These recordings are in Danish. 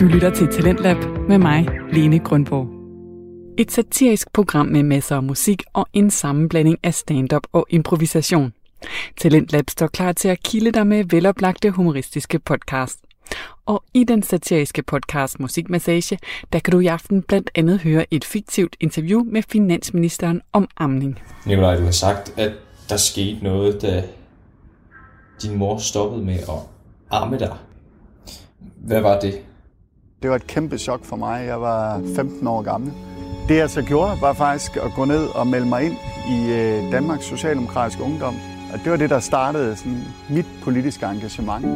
Du lytter til Talentlab med mig, Lene Grundborg. Et satirisk program med masser af musik og en sammenblanding af stand-up og improvisation. Talentlab står klar til at kilde dig med veloplagte humoristiske podcast. Og i den satiriske podcast Musikmassage, der kan du i aften blandt andet høre et fiktivt interview med finansministeren om amning. Nikolaj, du har sagt, at der skete noget, da din mor stoppede med at amme dig. Hvad var det? Det var et kæmpe chok for mig. Jeg var 15 år gammel. Det jeg så gjorde, var faktisk at gå ned og melde mig ind i øh, Danmarks Socialdemokratiske Ungdom. Og det var det, der startede sådan, mit politiske engagement.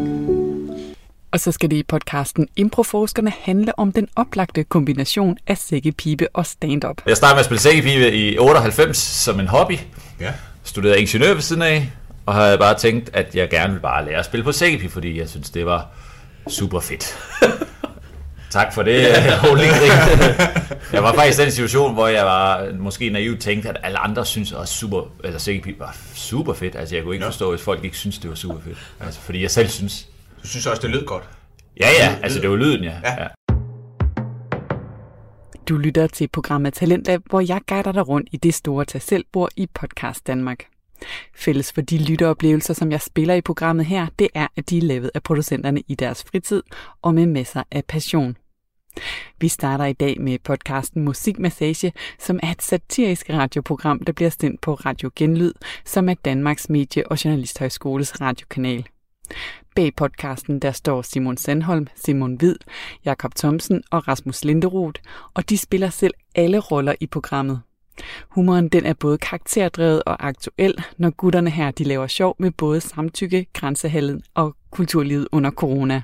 Og så skal det i podcasten Improforskerne handle om den oplagte kombination af sækkepipe og stand-up. Jeg startede med at spille sækkepipe i 98 som en hobby. Ja. Studerede ingeniør ved siden af, og havde bare tænkt, at jeg gerne ville bare lære at spille på sækkepipe, fordi jeg synes, det var super fedt. tak for det, holding Jeg var faktisk i den situation, hvor jeg var måske naivt tænkte, at alle andre synes at super, eller sækkepipe var super fedt. Altså jeg kunne ikke Nå. forstå, hvis folk ikke synes, det var super fedt. Altså fordi jeg selv synes. Du synes også, det lød godt? Ja, ja, altså det var lyden, ja. Ja. ja. Du lytter til programmet Talentlab, hvor jeg guider dig rundt i det store tag selv i podcast Danmark. Fælles for de lytteoplevelser, som jeg spiller i programmet her, det er, at de er lavet af producenterne i deres fritid og med masser af passion. Vi starter i dag med podcasten Musikmassage, som er et satirisk radioprogram, der bliver sendt på Radio Genlyd, som er Danmarks Medie- og Journalisthøjskoles radiokanal. Bag podcasten der står Simon Sandholm, Simon Hvid, Jakob Thomsen og Rasmus Linderoth, og de spiller selv alle roller i programmet. Humoren den er både karakterdrevet og aktuel, når gutterne her de laver sjov med både samtykke, grænsehallen og kulturlivet under corona.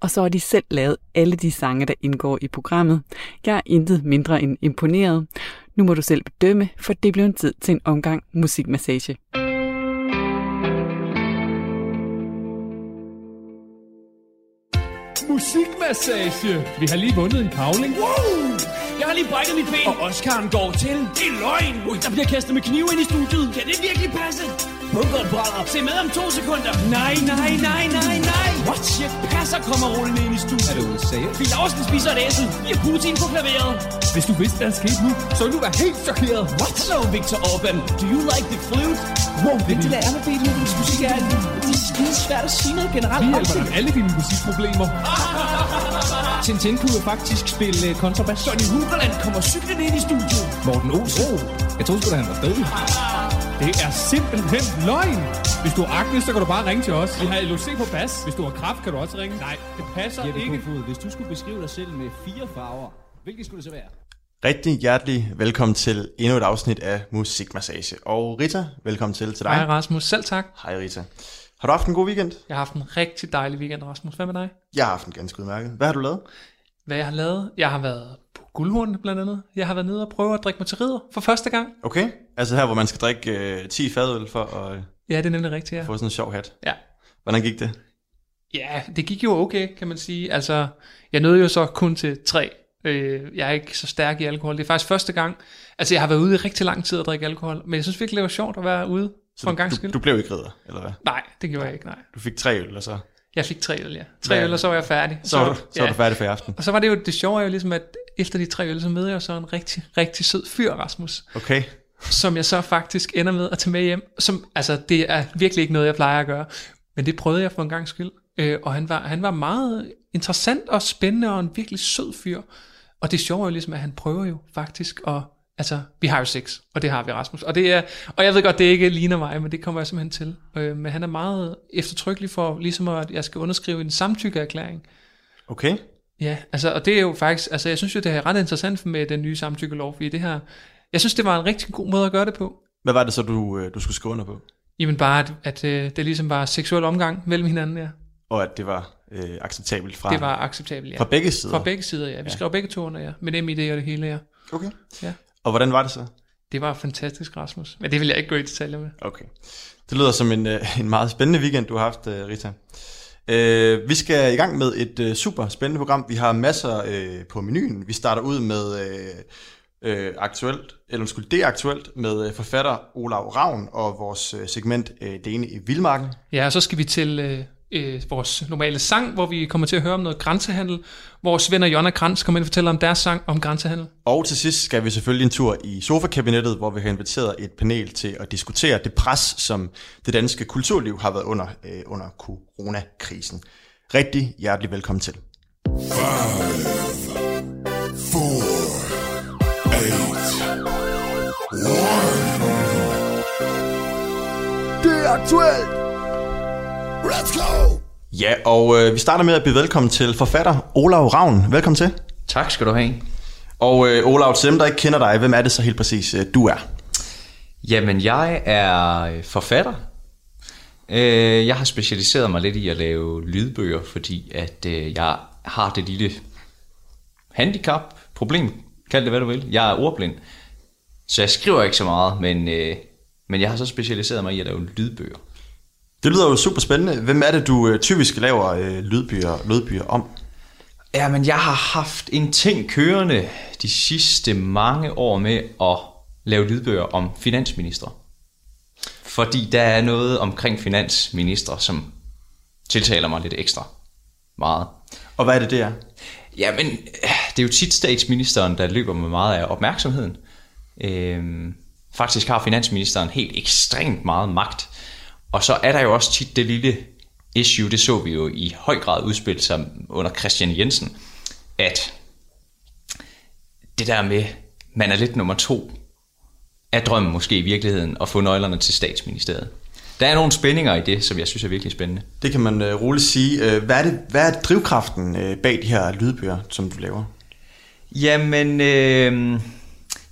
Og så har de selv lavet alle de sange, der indgår i programmet. Jeg er intet mindre end imponeret. Nu må du selv bedømme, for det bliver en tid til en omgang musikmassage. Musikmassage. Vi har lige vundet en kavling. Wow! Har lige brækket mit ben. Og Oscar'en går til. Det er løgn. Ui, der bliver kastet med knive ind i studiet. Kan det virkelig passe? Bunkeren brænder. Se med om to sekunder. Nej, nej, nej, nej, nej. What shit? Passer kommer rullende ind i studiet. Er du ude at sige? Fie Laursen spiser et æsel. Vi har Putin på klaveret. Hvis du vidste, hvad der skete nu, så ville du være helt chokeret. What? So, Victor Orban. Do you like the flute? Wow, Victor lærer mig Beethovens musik er det er skide svært at sige noget generelt. Vi hjælper det. dig med alle dine musikproblemer. Tintin kunne jo faktisk spille uh, kontrabas. Johnny Hugerland kommer cyklen ind i studiet. Morten Olsen. Oh, jeg troede sgu da, han var død. Det er simpelthen løgn. Hvis du har akne, så kan du bare ringe til os. Vi har LOC på bas. Hvis du har kraft, kan du også ringe. Nej, det passer ikke. Kofod, hvis du skulle beskrive dig selv med fire farver, hvilke skulle det så være? Rigtig hjertelig velkommen til endnu et afsnit af Musikmassage. Og Rita, velkommen til til dig. Hej Rasmus, selv tak. Hej Rita. Har du haft en god weekend? Jeg har haft en rigtig dejlig weekend, Rasmus. Hvad med dig? Jeg har haft en ganske udmærket. Hvad har du lavet? Hvad jeg har lavet? Jeg har været på guldhornene blandt andet. Jeg har været nede og prøve at drikke mig til ridder for første gang. Okay. Altså her, hvor man skal drikke øh, 10 fadøl for at øh, Ja, det er nemlig rigtigt, ja. få sådan en sjov hat. Ja. Hvordan gik det? Ja, det gik jo okay, kan man sige. Altså, jeg nåede jo så kun til tre. Øh, jeg er ikke så stærk i alkohol. Det er faktisk første gang. Altså, jeg har været ude i rigtig lang tid at drikke alkohol, men jeg synes virkelig, det var sjovt at være ude for en gang du, skyld. du blev ikke ridder, eller hvad? Nej, det gjorde jeg ikke, nej. Du fik tre øl, og så, Jeg fik tre øl, ja. Tre øl, og så var jeg færdig. så, du, så ja. var du færdig for aften. Og så var det jo, det sjove er jo ligesom, at efter de tre øl, så mødte jeg så en rigtig, rigtig sød fyr, Rasmus. Okay. som jeg så faktisk ender med at tage med hjem. Som, altså, det er virkelig ikke noget, jeg plejer at gøre. Men det prøvede jeg for en gang skyld. Øh, og han var, han var meget interessant og spændende og en virkelig sød fyr. Og det sjove er jo ligesom, at han prøver jo faktisk at... Altså, vi har jo sex, og det har vi, Rasmus. Og, det er, og jeg ved godt, det ikke ligner mig, men det kommer jeg simpelthen til. Øh, men han er meget eftertrykkelig for, ligesom at jeg skal underskrive en samtykkeerklæring. Okay. Ja, altså, og det er jo faktisk, altså jeg synes jo, det er ret interessant med den nye samtykkelov, fordi det her, jeg synes, det var en rigtig god måde at gøre det på. Hvad var det så, du, øh, du skulle skrive under på? Jamen bare, at, at øh, det ligesom var seksuel omgang mellem hinanden, ja. Og at det var øh, acceptabelt fra, Det var acceptabelt, ja. fra begge sider? Fra begge sider, ja. Vi skrev begge to under, ja. Med MID og det hele, ja. Okay. Ja. Og hvordan var det så? Det var fantastisk, Rasmus. Men det vil jeg ikke gå i detaljer med. Okay. Det lyder som en, øh, en meget spændende weekend, du har haft, øh, Rita. Øh, vi skal i gang med et øh, super spændende program. Vi har masser øh, på menuen. Vi starter ud med øh, øh, aktuelt, eller undskyld, det er aktuelt med øh, forfatter Olav Ravn og vores øh, segment øh, Dene i Vildmarken. Ja, og så skal vi til øh, øh, vores normale sang, hvor vi kommer til at høre om noget grænsehandel. Vores venner Jonna Krantz kommer ind og fortæller om deres sang om grænsehandel. Og til sidst skal vi selvfølgelig en tur i sofakabinettet, hvor vi har inviteret et panel til at diskutere det pres, som det danske kulturliv har været under øh, under coronakrisen. Rigtig hjertelig velkommen til. Det er aktuelt! Let's go! Ja, og øh, vi starter med at byde velkommen til forfatter Olav Ravn. Velkommen til. Tak skal du have. Og øh, Olav, til dem, der ikke kender dig, hvem er det så helt præcis, øh, du er? Jamen, jeg er øh, forfatter. Øh, Jeg har specialiseret mig lidt i at lave lydbøger, fordi at øh, jeg har det lille handicap, problem, kald det hvad du vil. Jeg er ordblind, så jeg skriver ikke så meget, men, øh, men jeg har så specialiseret mig i at lave lydbøger. Det lyder jo super spændende. Hvem er det, du øh, typisk laver øh, lydbøger, lydbøger om? Ja, men jeg har haft en ting kørende de sidste mange år med at lave lydbøger om finansminister. Fordi der er noget omkring finansminister, som tiltaler mig lidt ekstra meget. Og hvad er det, det er? Ja, men øh, det er jo tit statsministeren, der løber med meget af opmærksomheden. Øhm, faktisk har finansministeren helt ekstremt meget magt. Og så er der jo også tit det lille issue, det så vi jo i høj grad udspille sig under Christian Jensen, at det der med, man er lidt nummer to, er drømmen måske i virkeligheden at få nøglerne til statsministeriet. Der er nogle spændinger i det, som jeg synes er virkelig spændende. Det kan man øh, roligt sige. Øh, hvad, er det, hvad er drivkraften øh, bag de her lydbøger, som du laver? Jamen, øh,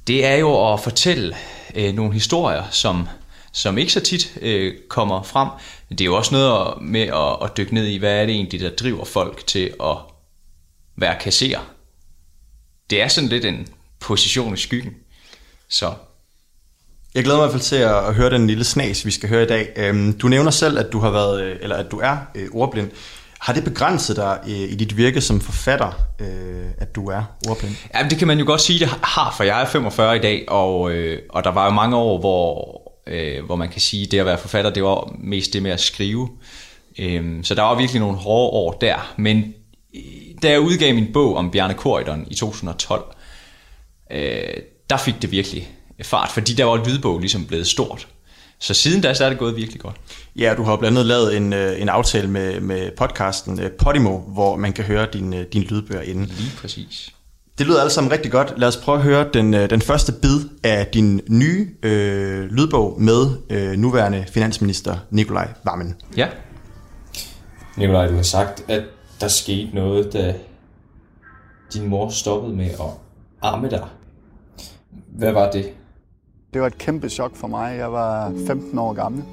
det er jo at fortælle øh, nogle historier, som, som ikke så tit øh, kommer frem. Det er jo også noget at- med at, at dykke ned i, hvad er det egentlig, der driver folk til at være kasserer. Det er sådan lidt en position i skyggen. Så Jeg glæder mig i hvert fald til at, høre den lille snas, vi skal høre i dag. Øhm, du nævner selv, at du har været, øh, eller at du er øh, ordblind. Har det begrænset dig øh, i dit virke som forfatter, at du er ordblind? Ja, det kan man jo godt sige, det har, for jeg er 45 i dag, og, og der var jo mange år, hvor, øh, hvor man kan sige, at det at være forfatter, det var mest det med at skrive. Øhm, så der var virkelig nogle hårde år der. Men øh, da jeg udgav min bog om Bjarne Korydon i 2012, øh, der fik det virkelig fart, fordi der var lydbog ligesom blevet stort. Så siden da, så er det gået virkelig godt. Ja, du har blandt andet lavet en, øh, en aftale med, med podcasten øh, Podimo, hvor man kan høre din, øh, din lydbøger inden. Lige præcis. Det lyder alle sammen rigtig godt. Lad os prøve at høre den, øh, den første bid af din nye øh, lydbog med øh, nuværende finansminister Nikolaj Vammen. Ja. Nikolaj, du har sagt, at der skete noget, da din mor stoppede med at arme dig. Hvad var det? Det var et kæmpe chok for mig. Jeg var 15 år gammel.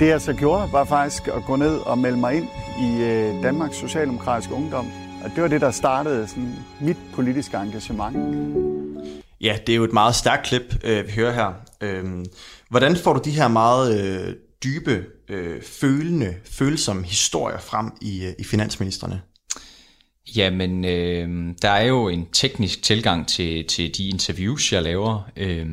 Det jeg så gjorde, var faktisk at gå ned og melde mig ind i øh, Danmarks Socialdemokratiske Ungdom. Og det var det, der startede sådan, mit politiske engagement. Ja, det er jo et meget stærkt klip, øh, vi hører her. Øhm, hvordan får du de her meget øh, dybe, øh, følende, følsomme historier frem i, øh, i finansministerne? Jamen, øh, der er jo en teknisk tilgang til, til de interviews, jeg laver. Øh,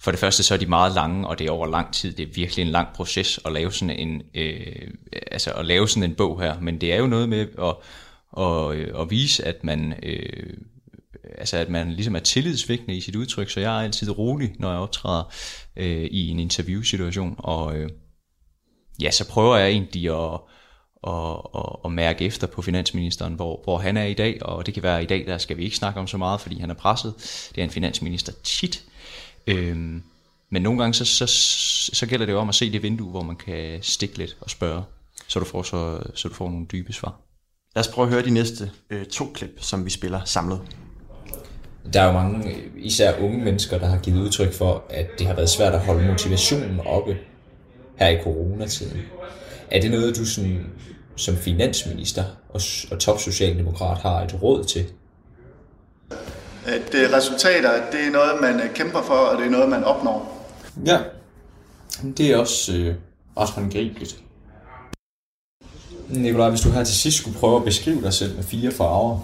for det første så er de meget lange, og det er over lang tid. Det er virkelig en lang proces at lave sådan en, øh, altså at lave sådan en bog her. Men det er jo noget med at, og, øh, og vise, at man, øh, altså at man ligesom er tillidsvækkende i sit udtryk. Så jeg er altid rolig, når jeg optræder øh, i en interviewsituation. Og øh, ja, så prøver jeg egentlig at, og, og, og mærke efter på finansministeren, hvor, hvor han er i dag, og det kan være, at i dag der skal vi ikke snakke om så meget, fordi han er presset. Det er en finansminister tit. Øhm, men nogle gange, så, så, så gælder det jo om at se det vindue, hvor man kan stikke lidt og spørge, så du får, så, så du får nogle dybe svar. Lad os prøve at høre de næste øh, to klip, som vi spiller samlet. Der er jo mange, især unge mennesker, der har givet udtryk for, at det har været svært at holde motivationen oppe her i coronatiden. Er det noget, du som, som finansminister og, og topsocialdemokrat har et råd til? At øh, resultater, det er noget, man øh, kæmper for, og det er noget, man opnår. Ja, det er også øh, ret håndgribeligt. Nikolaj, hvis du her til sidst skulle prøve at beskrive dig selv med fire farver,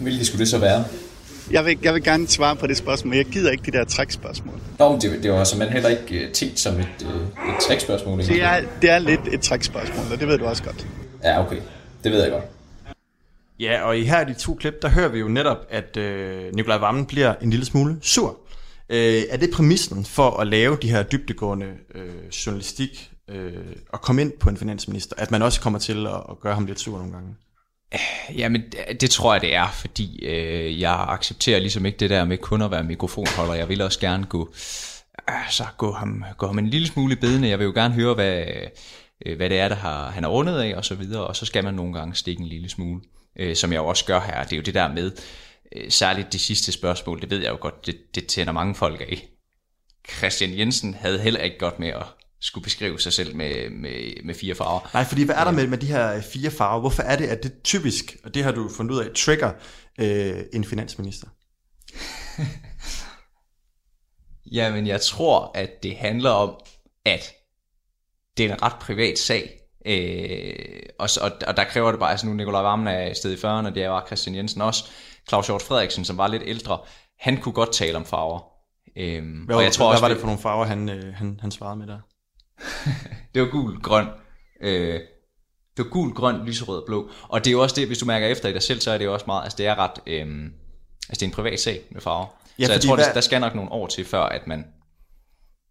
hvilke skulle det så være? Jeg vil, jeg vil gerne svare på det spørgsmål, men jeg gider ikke de der trækspørgsmål. Nå, men det, det var simpelthen heller ikke øh, tænkt som et, øh, et trickspørgsmål. Det er, det er lidt et trækspørgsmål, og det ved du også godt. Ja, okay. Det ved jeg godt. Ja, og i her de to klip, der hører vi jo netop, at øh, Nikolaj Vammen bliver en lille smule sur. Øh, er det præmissen for at lave de her dybdegående øh, journalistik øh, og komme ind på en finansminister, at man også kommer til at, at gøre ham lidt sur nogle gange? Jamen, det, det tror jeg, det er, fordi øh, jeg accepterer ligesom ikke det der med kun at være mikrofonholder. Jeg vil også gerne gå, altså, gå, ham, gå ham en lille smule bedende. bedene. Jeg vil jo gerne høre, hvad, øh, hvad det er, der har, han er rundet af, og så videre. Og så skal man nogle gange stikke en lille smule, øh, som jeg jo også gør her. Det er jo det der med, øh, særligt det sidste spørgsmål, det ved jeg jo godt, det, det tænder mange folk af. Christian Jensen havde heller ikke godt med at skulle beskrive sig selv med, med, med fire farver. Nej, fordi hvad er der med, med de her øh, fire farver? Hvorfor er det, at det typisk, og det har du fundet ud af, trigger øh, en finansminister? Jamen, jeg tror, at det handler om, at det er en ret privat sag. Øh, og, og, og der kræver det bare, altså nu Nikolaj Vammen er i stedet i 40'erne, det var Christian Jensen også. Claus Hjort Frederiksen, som var lidt ældre, han kunne godt tale om farver. Øh, Hvad, og jeg tror hvad også, var det for nogle farver, han, øh, han, han svarede med der? Det var gul, grøn. Øh, det var gul, grøn, lyserød og blå. Og det er jo også det, hvis du mærker efter i dig selv, så er det jo også meget, altså det er ret, øh, altså det er en privat sag med farver. Ja, så jeg tror, hvad- der skal nok nogle år til, før at man,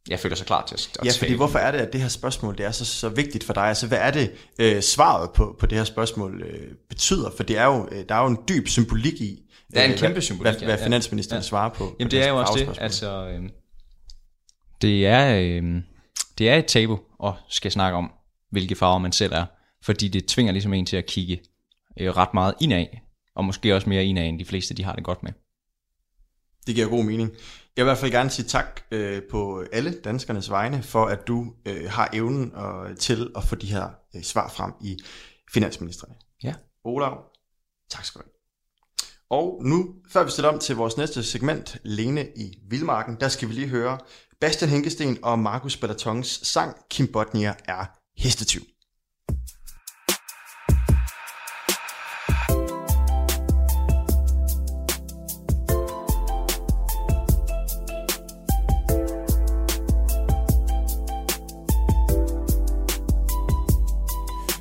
jeg føler sig klar til at, at Ja, fordi hvorfor er det, at det her spørgsmål det er så, så vigtigt for dig? Altså, hvad er det, øh, svaret på, på det her spørgsmål øh, betyder? For det er jo, øh, der er jo en dyb symbolik i, Der er en øh, kæmpe hvad, symbolik, hvad, ja, hvad finansministeren Ja. svarer på. Jamen på det er jo også det, altså, øh, det er, øh, det er et tabu at skal snakke om, hvilke farver man selv er, fordi det tvinger ligesom en til at kigge øh, ret meget indad, og måske også mere indad, end de fleste de har det godt med. Det giver god mening. Jeg vil i hvert fald gerne sige tak øh, på alle danskernes vegne, for at du øh, har evnen og, til at få de her øh, svar frem i finansministerne. Ja. Olav, tak skal du have. Og nu, før vi stiller om til vores næste segment, Lene i Vildmarken, der skal vi lige høre Bastian Henkesten og Markus Balatons sang Kim Botnia er hestetyv.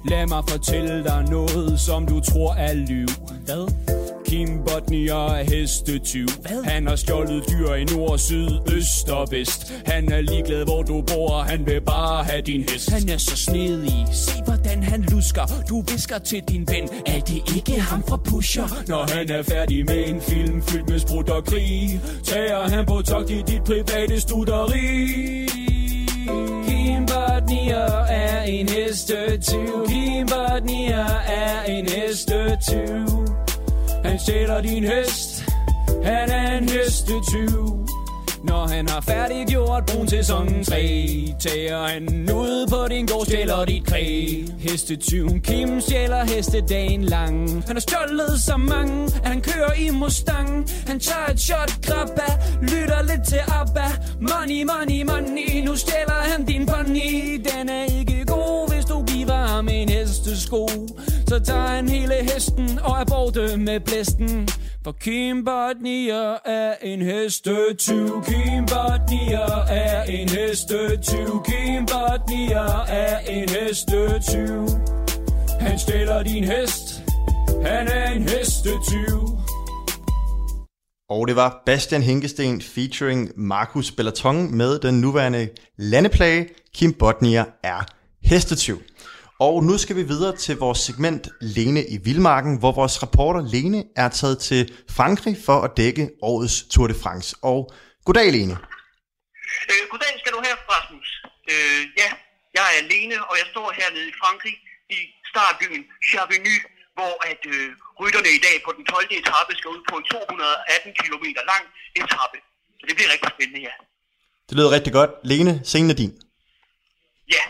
Lad mig fortælle dig noget, som du tror er liv. Hvad? Kim Botnier er hestetyv. Hvad? Han har stjålet dyr i nord, syd, øst og vest. Han er ligeglad, hvor du bor, han vil bare have din hest. Han er så snedig. Se, hvordan han lusker. Du visker til din ven. Er det ikke ham fra Pusher? Når han er færdig med en film fyldt med sprut og krig, tager han på togt i dit private studeri. Kim Bodnier er en hestetyv. Kim Bodnier er en hestetyv. Han stjæler din hest. Han er en hestetyv. Når han har færdiggjort brun sæson 3 Tager han ud på din gård, stjæler dit kræ. Hestetyven Kim stjæler heste dagen lang. Han har stjålet så mange, at han kører i Mustang. Han tager et shot grabba, lytter lidt til ABBA. Money, money, money, nu stjæler han din pony. Den er ikke god, hvis du giver ham en hestesko. Så tager han hele hesten og er borte med blæsten. For Kim Bodnier er en hestetyv. Kim Bodnier er en hestetyv. Kim Bodnier er en hestetyv. Han stiller din hest. Han er en hestetyv. Og det var Bastian Hinkesten featuring Markus Bellaton med den nuværende landeplage. Kim Bodnier er hestetyv. Og nu skal vi videre til vores segment Lene i Vildmarken, hvor vores reporter Lene er taget til Frankrig for at dække årets Tour de France. Og goddag Lene. Øh, goddag skal du have, Rasmus. Øh, ja, jeg er alene, og jeg står hernede i Frankrig i startbyen Chavigny, hvor at øh, rytterne i dag på den 12. etape skal ud på en 218 km lang etape. Så det bliver rigtig spændende, ja. Det lyder rigtig godt. Lene, scenen er din. Ja,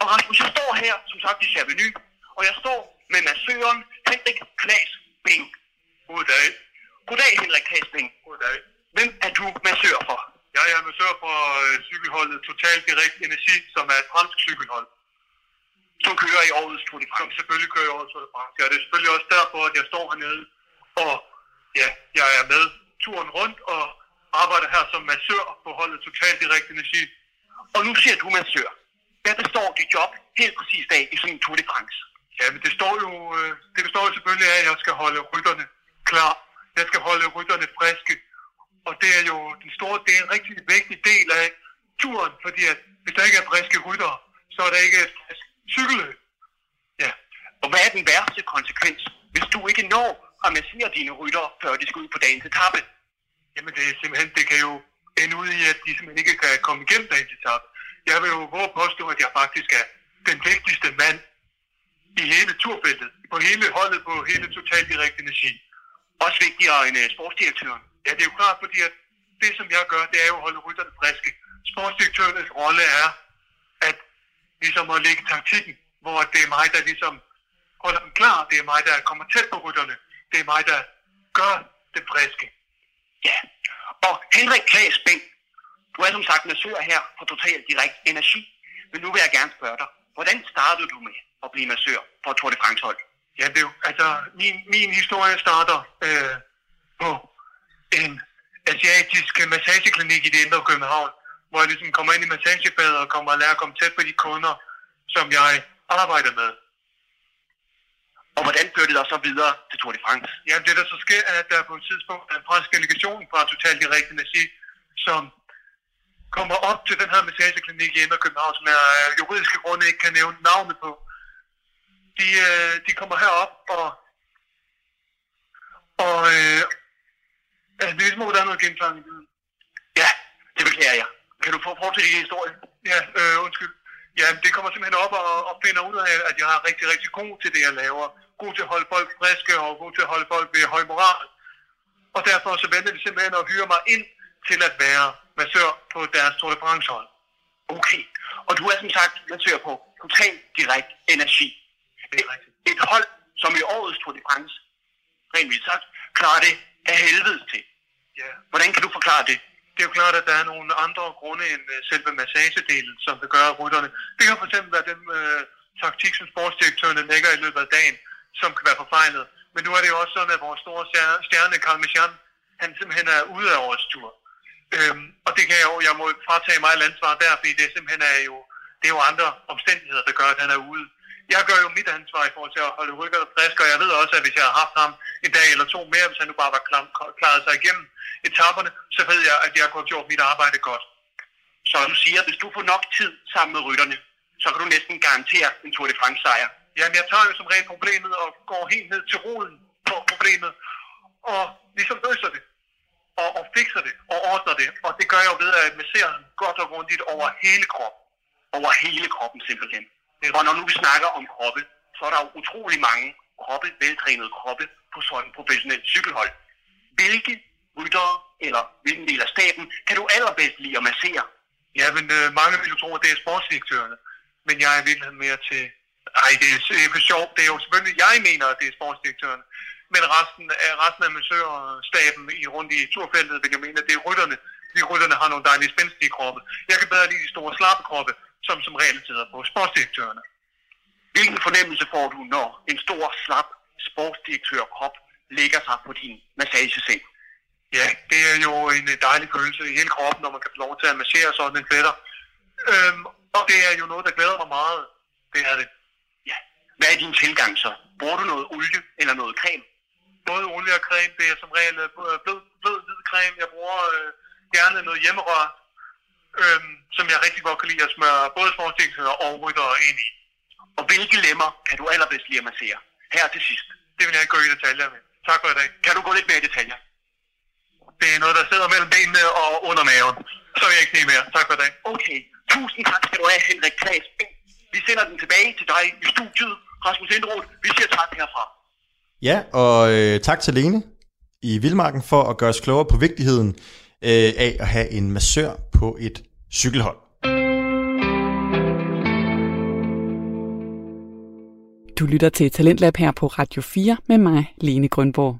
og Rasmus, jeg står her, som sagt, i Chavigny, og jeg står med massøren Henrik Klaas Bing. Goddag. Goddag, Henrik Klaas Bing. Goddag. Hvem er du massør for? Jeg er massør for øh, cykelholdet Total Direct Energi, som er et fransk cykelhold. Som kører i årets Tour de France. Som selvfølgelig kører i årets Tour de France. Ja, det er selvfølgelig også derfor, at jeg står hernede. Og ja, jeg er med turen rundt og arbejder her som massør på holdet Total Direkte Energi. Og nu siger du massør. Hvad består dit job helt præcist af i sådan en Tour de France? Ja, men det står jo, øh, det består jo selvfølgelig af, at jeg skal holde rytterne klar. Jeg skal holde rytterne friske. Og det er jo den store, det er en rigtig vigtig del af turen, fordi at hvis der ikke er friske ryttere, så er der ikke et frisk cykelløb. Ja. Og hvad er den værste konsekvens, hvis du ikke når at massere dine ryttere, før de skal ud på dagens etape? Jamen det er simpelthen, det kan jo ende ud i, at de simpelthen ikke kan komme igennem dagens etape. Jeg vil jo våge påstå, at jeg faktisk er den vigtigste mand i hele turfeltet, på hele holdet, på hele totalt Direkte Energi. Også vigtigere end uh, sportsdirektøren. Ja, det er jo klart, fordi at det, som jeg gør, det er jo at holde rytterne friske. Sportsdirektørens rolle er at ligesom at lægge taktikken, hvor det er mig, der ligesom holder dem klar. Det er mig, der kommer tæt på rytterne. Det er mig, der gør det friske. Ja. Og Henrik Klaas Bænk du er som sagt massør her på Total Direkt Energi. Men nu vil jeg gerne spørge dig, hvordan startede du med at blive massør for Tour de France hold? Ja, det er jo, altså, min, min historie starter øh, på en asiatisk massageklinik i det indre København, hvor jeg ligesom kommer ind i massagefadet og kommer og lærer at komme tæt på de kunder, som jeg arbejder med. Og hvordan fører det dig så videre til Tour de France? Ja, det der så sker, er, at der på et tidspunkt er en fransk delegation fra Total Direct Energi, som kommer op til den her massageklinik i Indre København, som jeg af juridiske grunde ikke kan nævne navnet på. De, øh, de kommer herop og og øh, er det ligesom, der er noget gentagende i lyden? Ja, det beklager jeg. Kan du få fortsætte din historie? Ja, øh, undskyld. Ja, det kommer simpelthen op og, og finder ud af, at jeg er rigtig, rigtig god til det, jeg laver. God til at holde folk friske og god til at holde folk ved høj moral. Og derfor så venter de simpelthen at hyre mig ind til at være massør på deres Tour de France hold. Okay. Og du er som sagt massør på Total Direkt Energi. Det er rigtigt. Et hold, som i årets Tour de France, rent vildt sagt, klarer det af helvede til. Ja. Hvordan kan du forklare det? Det er jo klart, at der er nogle andre grunde end øh, selve massagedelen, som vil gøre rytterne. Det kan for eksempel være den øh, taktik, som sportsdirektørerne lægger i løbet af dagen, som kan være forfejlet. Men nu er det jo også sådan, at vores store stjerne, Carl Michan, han simpelthen er ude af årets tur. Øhm, og det kan jeg jo, jeg må fratage mig ansvar der, fordi det simpelthen er jo, det er jo andre omstændigheder, der gør, at han er ude. Jeg gør jo mit ansvar i forhold til at holde rykkerne friske, og jeg ved også, at hvis jeg har haft ham en dag eller to mere, hvis han nu bare var klam, klaret sig igennem etaperne, så ved jeg, at jeg har gjort mit arbejde godt. Så du siger, at hvis du får nok tid sammen med rytterne, så kan du næsten garantere en Tour de France sejr. Jamen, jeg tager jo som regel problemet og går helt ned til roden på problemet, og ligesom løser det, og, og fikser det, og ordner det. Og det gør jeg jo ved at massere godt og grundigt over hele kroppen. Over hele kroppen simpelthen. Og når nu vi snakker om kroppe, så er der jo utrolig mange kroppe, veltrænede kroppe på sådan en professionel cykelhold. Hvilke ryttere eller hvilken del af staben kan du allerbedst lide at massere? Ja, men øh, mange vil jo tro, at det er sportsdirektørerne. Men jeg er i virkeligheden mere til... Ej, det er, det er for sjovt. Det er jo selvfølgelig, jeg mener, at det er sportsdirektørerne. Men resten af, resten af massørstaben i rundt i turfeltet vil jeg mene, at det er rytterne. De rytterne har nogle dejlige spændstige kroppe. Jeg kan bedre lide de store slappe kroppe, som som regel sidder på sportsdirektørerne. Hvilken fornemmelse får du, når en stor, slap sportsdirektørkrop lægger sig på din massageseng? Ja, det er jo en dejlig følelse i hele kroppen, når man kan få lov til at massere sådan en fætter. Øhm, og det er jo noget, der glæder mig meget. Det er det. Ja. Hvad er din tilgang så? Bruger du noget olie eller noget creme? Både olie og creme, det er som regel øh, blød, blød hvid creme. Jeg bruger øh, gerne noget hjemmerør, øhm, som jeg rigtig godt kan lide at smøre både sportsdirektører og ryttere ind i. Og hvilke lemmer kan du allerbedst lide at massere? Her til sidst. Det vil jeg ikke gå i detaljer med. Tak for i dag. Kan du gå lidt mere i detaljer? Det er noget, der sidder mellem benene og under maven. Så vil jeg ikke sige mere. Tak for i dag. Okay. Tusind tak skal du have, Henrik Klaas. Vi sender den tilbage til dig i studiet. Rasmus Indroth, vi siger tak herfra. Ja, og øh, tak til Lene i Vildmarken for at gøre os klogere på vigtigheden øh, af at have en massør på et cykelhold. Du lytter til Talentlab her på Radio 4 med mig, Lene Grønborg.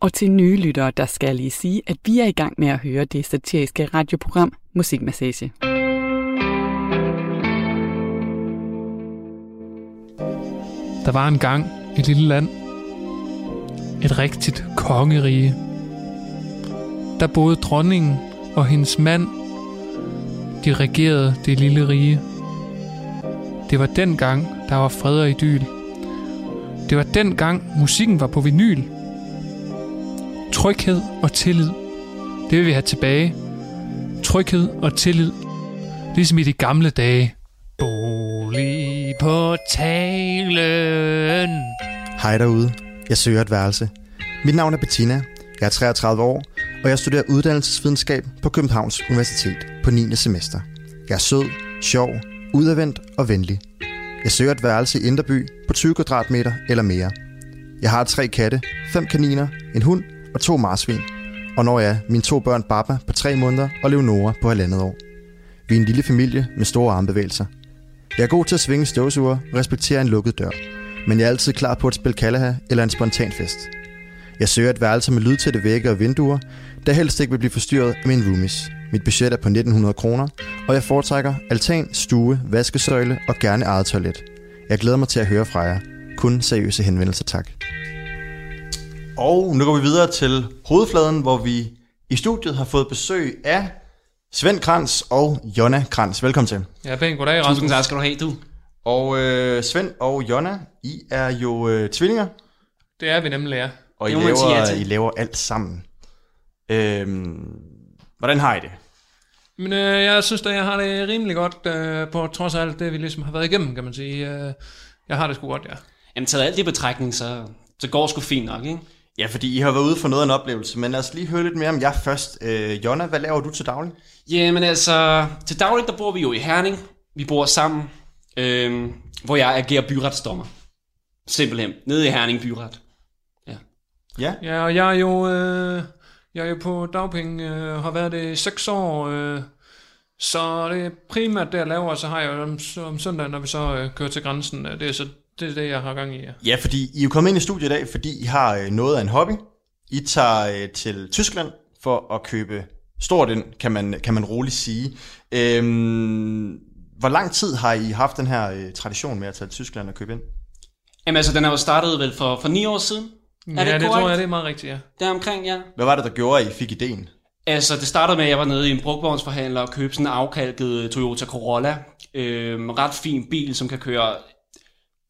Og til nye lyttere, der skal jeg lige sige, at vi er i gang med at høre det satiriske radioprogram Musikmassage. Der var engang et lille land. Et rigtigt kongerige. der boede dronningen og hendes mand. De regerede det lille rige. Det var den gang, der var fred og idyl. Det var den gang, musikken var på vinyl. Tryghed og tillid. Det vil vi have tilbage. Tryghed og tillid. Ligesom i de gamle dage. Bolig på talen. Hej derude. Jeg søger et værelse. Mit navn er Bettina. Jeg er 33 år, og jeg studerer uddannelsesvidenskab på Københavns Universitet på 9. semester. Jeg er sød, sjov, udadvendt og venlig. Jeg søger et værelse i Inderby på 20 kvadratmeter eller mere. Jeg har tre katte, fem kaniner, en hund og to marsvin. Og når jeg mine to børn Baba på tre måneder og Leonora på halvandet år. Vi er en lille familie med store armbevægelser. Jeg er god til at svinge støvsuger og respektere en lukket dør. Men jeg er altid klar på at spille Kalaha eller en spontan fest. Jeg søger et værelse med lydtætte vægge og vinduer, der helst ikke vil blive forstyrret af mine roomies. Mit budget er på 1900 kroner, og jeg foretrækker altan, stue, vaskesøjle og gerne eget toilet. Jeg glæder mig til at høre fra jer. Kun seriøse henvendelser, tak. Og nu går vi videre til hovedfladen, hvor vi i studiet har fået besøg af Svend Krans og Jonna Krans. Velkommen til. Ja, pænt goddag, Rasmus. Tusind tak skal du have, du. Og øh, Svend og Jonna, I er jo øh, tvillinger, Det er vi nemlig, ja. og I Det ja laver, til. I laver alt sammen. Øhm, hvordan har I det? Men øh, jeg synes da, jeg har det rimelig godt, øh, på trods af alt det, vi ligesom har været igennem, kan man sige. Øh, jeg har det sgu godt, ja. Jamen, taget alt i betragtning, så, så går det sgu fint nok, ikke? Ja, fordi I har været ude for noget af en oplevelse, men lad os lige høre lidt mere om jer først. Øh, Jonna, hvad laver du til daglig? Jamen altså, til dagligt, der bor vi jo i Herning. Vi bor sammen, øhm, hvor jeg agerer byretsdommer. Simpelthen. Nede i Herning Byret. Ja, Ja, og jeg er jo, øh, jeg er jo på dagpenge, øh, har været det i seks år, øh, så det er primært det, jeg laver, og så har jeg jo om, om søndagen, når vi så øh, kører til grænsen, øh, det er så det, er det, jeg har gang i, ja. Ja, fordi I er jo kommet ind i studiet i dag, fordi I har øh, noget af en hobby. I tager øh, til Tyskland for at købe stort ind, kan man, kan man roligt sige. Øhm, hvor lang tid har I haft den her øh, tradition med at tage til Tyskland og købe ind? Jamen altså, den er jo startet vel for, for ni år siden. Ja, det, det tror jeg, det er meget rigtigt, ja. Der omkring, ja. Hvad var det, der gjorde, at I fik ideen? Altså, det startede med, at jeg var nede i en brugtvognsforhandler og købte sådan en afkalket Toyota Corolla. Øhm, ret fin bil, som kan køre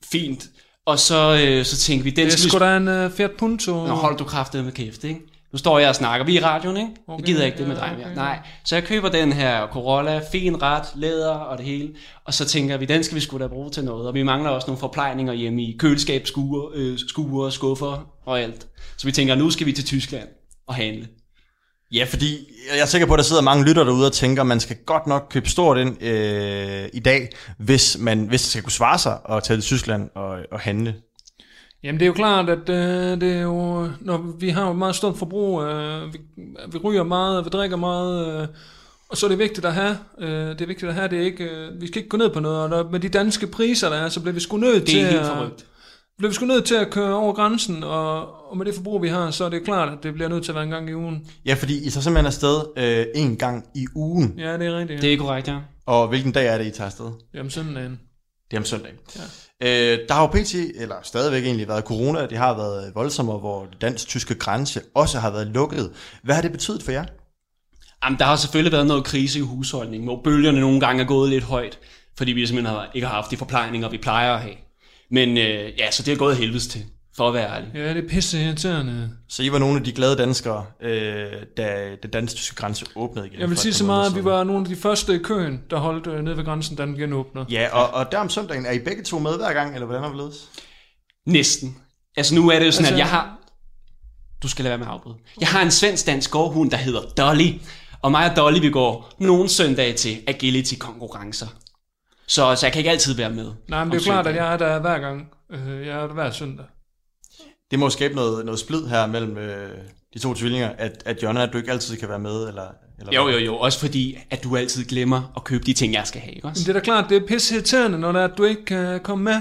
fint. Og så, øh, så tænkte vi, den Det er sgu da en uh, Fiat Punto. Nå, hold du kraftet med kæft, ikke? Nu står jeg og snakker. Vi er i radioen, ikke? Okay, jeg gider ikke det med dig mere. okay. Nej. Så jeg køber den her Corolla, fin ret, læder og det hele. Og så tænker vi, den skal vi sgu da bruge til noget. Og vi mangler også nogle forplejninger hjemme i køleskab, skuer, øh, skuer, skuffer og alt. Så vi tænker, nu skal vi til Tyskland og handle. Ja, fordi jeg er sikker på, at der sidder mange lytter derude og tænker, at man skal godt nok købe stort ind øh, i dag, hvis, man, hvis det skal kunne svare sig at tage til Tyskland og, og handle. Jamen det er jo klart, at øh, det er jo, når vi har et meget stort forbrug, øh, vi, vi ryger meget, vi drikker meget, øh, og så er det vigtigt at have, øh, det er vigtigt at have, det er ikke, øh, vi skal ikke gå ned på noget, og der, med de danske priser der er, så bliver vi sgu nødt Det til er helt at, forrygt. bliver vi sgu nødt til at køre over grænsen, og, og med det forbrug vi har, så er det klart, at det bliver nødt til at være en gang i ugen. Ja, fordi I tager simpelthen afsted øh, en gang i ugen. Ja, det er rigtigt. Det er korrekt, ja. Og hvilken dag er det, I tager afsted? Jamen søndagen. Det er om søndagen. Ja. Øh, der har jo pt, eller stadigvæk egentlig været corona, det har været øh, voldsommere, hvor den dansk-tyske grænse også har været lukket. Hvad har det betydet for jer? Jamen, der har selvfølgelig været noget krise i husholdningen, hvor bølgerne nogle gange er gået lidt højt, fordi vi simpelthen har, ikke har haft de forplejninger, vi plejer at have. Men øh, ja, så det er gået helvedes til, for at være ærlig. Ja, det er pisse irriterende. Så I var nogle af de glade danskere, øh, da den dansk-tyske grænse åbnede igen? Jeg vil sige så meget, at vi var nogle af de første i køen, der holdt øh, nede ved grænsen, da den igen åbnede. Ja, og, og der om søndagen, er I begge to med hver gang, eller hvordan har vi ledes? Næsten. Altså nu er det jo sådan, Altså- at jeg har... Du skal lade være med at afbryde. Jeg har en svensk dansk gårdhund, der hedder Dolly. Og mig og Dolly, vi går nogle søndage til agility-konkurrencer. Så, så jeg kan ikke altid være med. Nej, men det er jo klart, at jeg er der hver gang. Øh, jeg er der hver søndag. Det må skabe noget, noget splid her mellem øh, de to tvillinger, at, at Jonna, at du ikke altid kan være med, eller... eller Jo, jo, jo. Også fordi, at du altid glemmer at købe de ting, jeg skal have, ikke Men også? det er da klart, det er pisse irriterende, når det er, at du ikke kan komme med.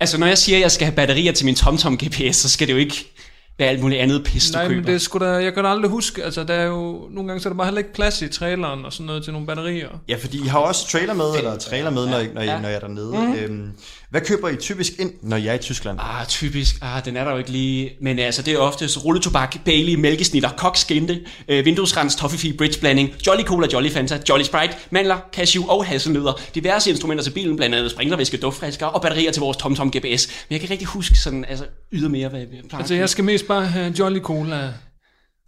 Altså, når jeg siger, at jeg skal have batterier til min TomTom GPS, så skal det jo ikke hvad alt muligt andet pis, du Nej, køber. men det er sgu da, jeg kan da aldrig huske, altså der er jo, nogle gange så er der bare heller ikke plads i traileren og sådan noget til nogle batterier. Ja, fordi I har også trailer med, eller trailer med, når, I, når, I, Ja. når jeg er dernede. Mhm. Øhm, hvad køber I typisk ind, når jeg er i Tyskland? Ah, typisk. Ah, den er der jo ikke lige. Men altså, det er oftest rulletobak, Bailey, mælkesnitter, kokskinte, øh, vinduesrens, toffifee, bridgeblanding, Jolly Cola, Jolly Fanta, Jolly Sprite, mandler, cashew og hasselnødder, diverse instrumenter til bilen, blandt andet sprinklervæske, duftfrisker og batterier til vores TomTom GPS. Men jeg kan ikke rigtig huske sådan, altså ydermere, hvad vi plejer. Altså jeg skal mest bare have Jolly Cola.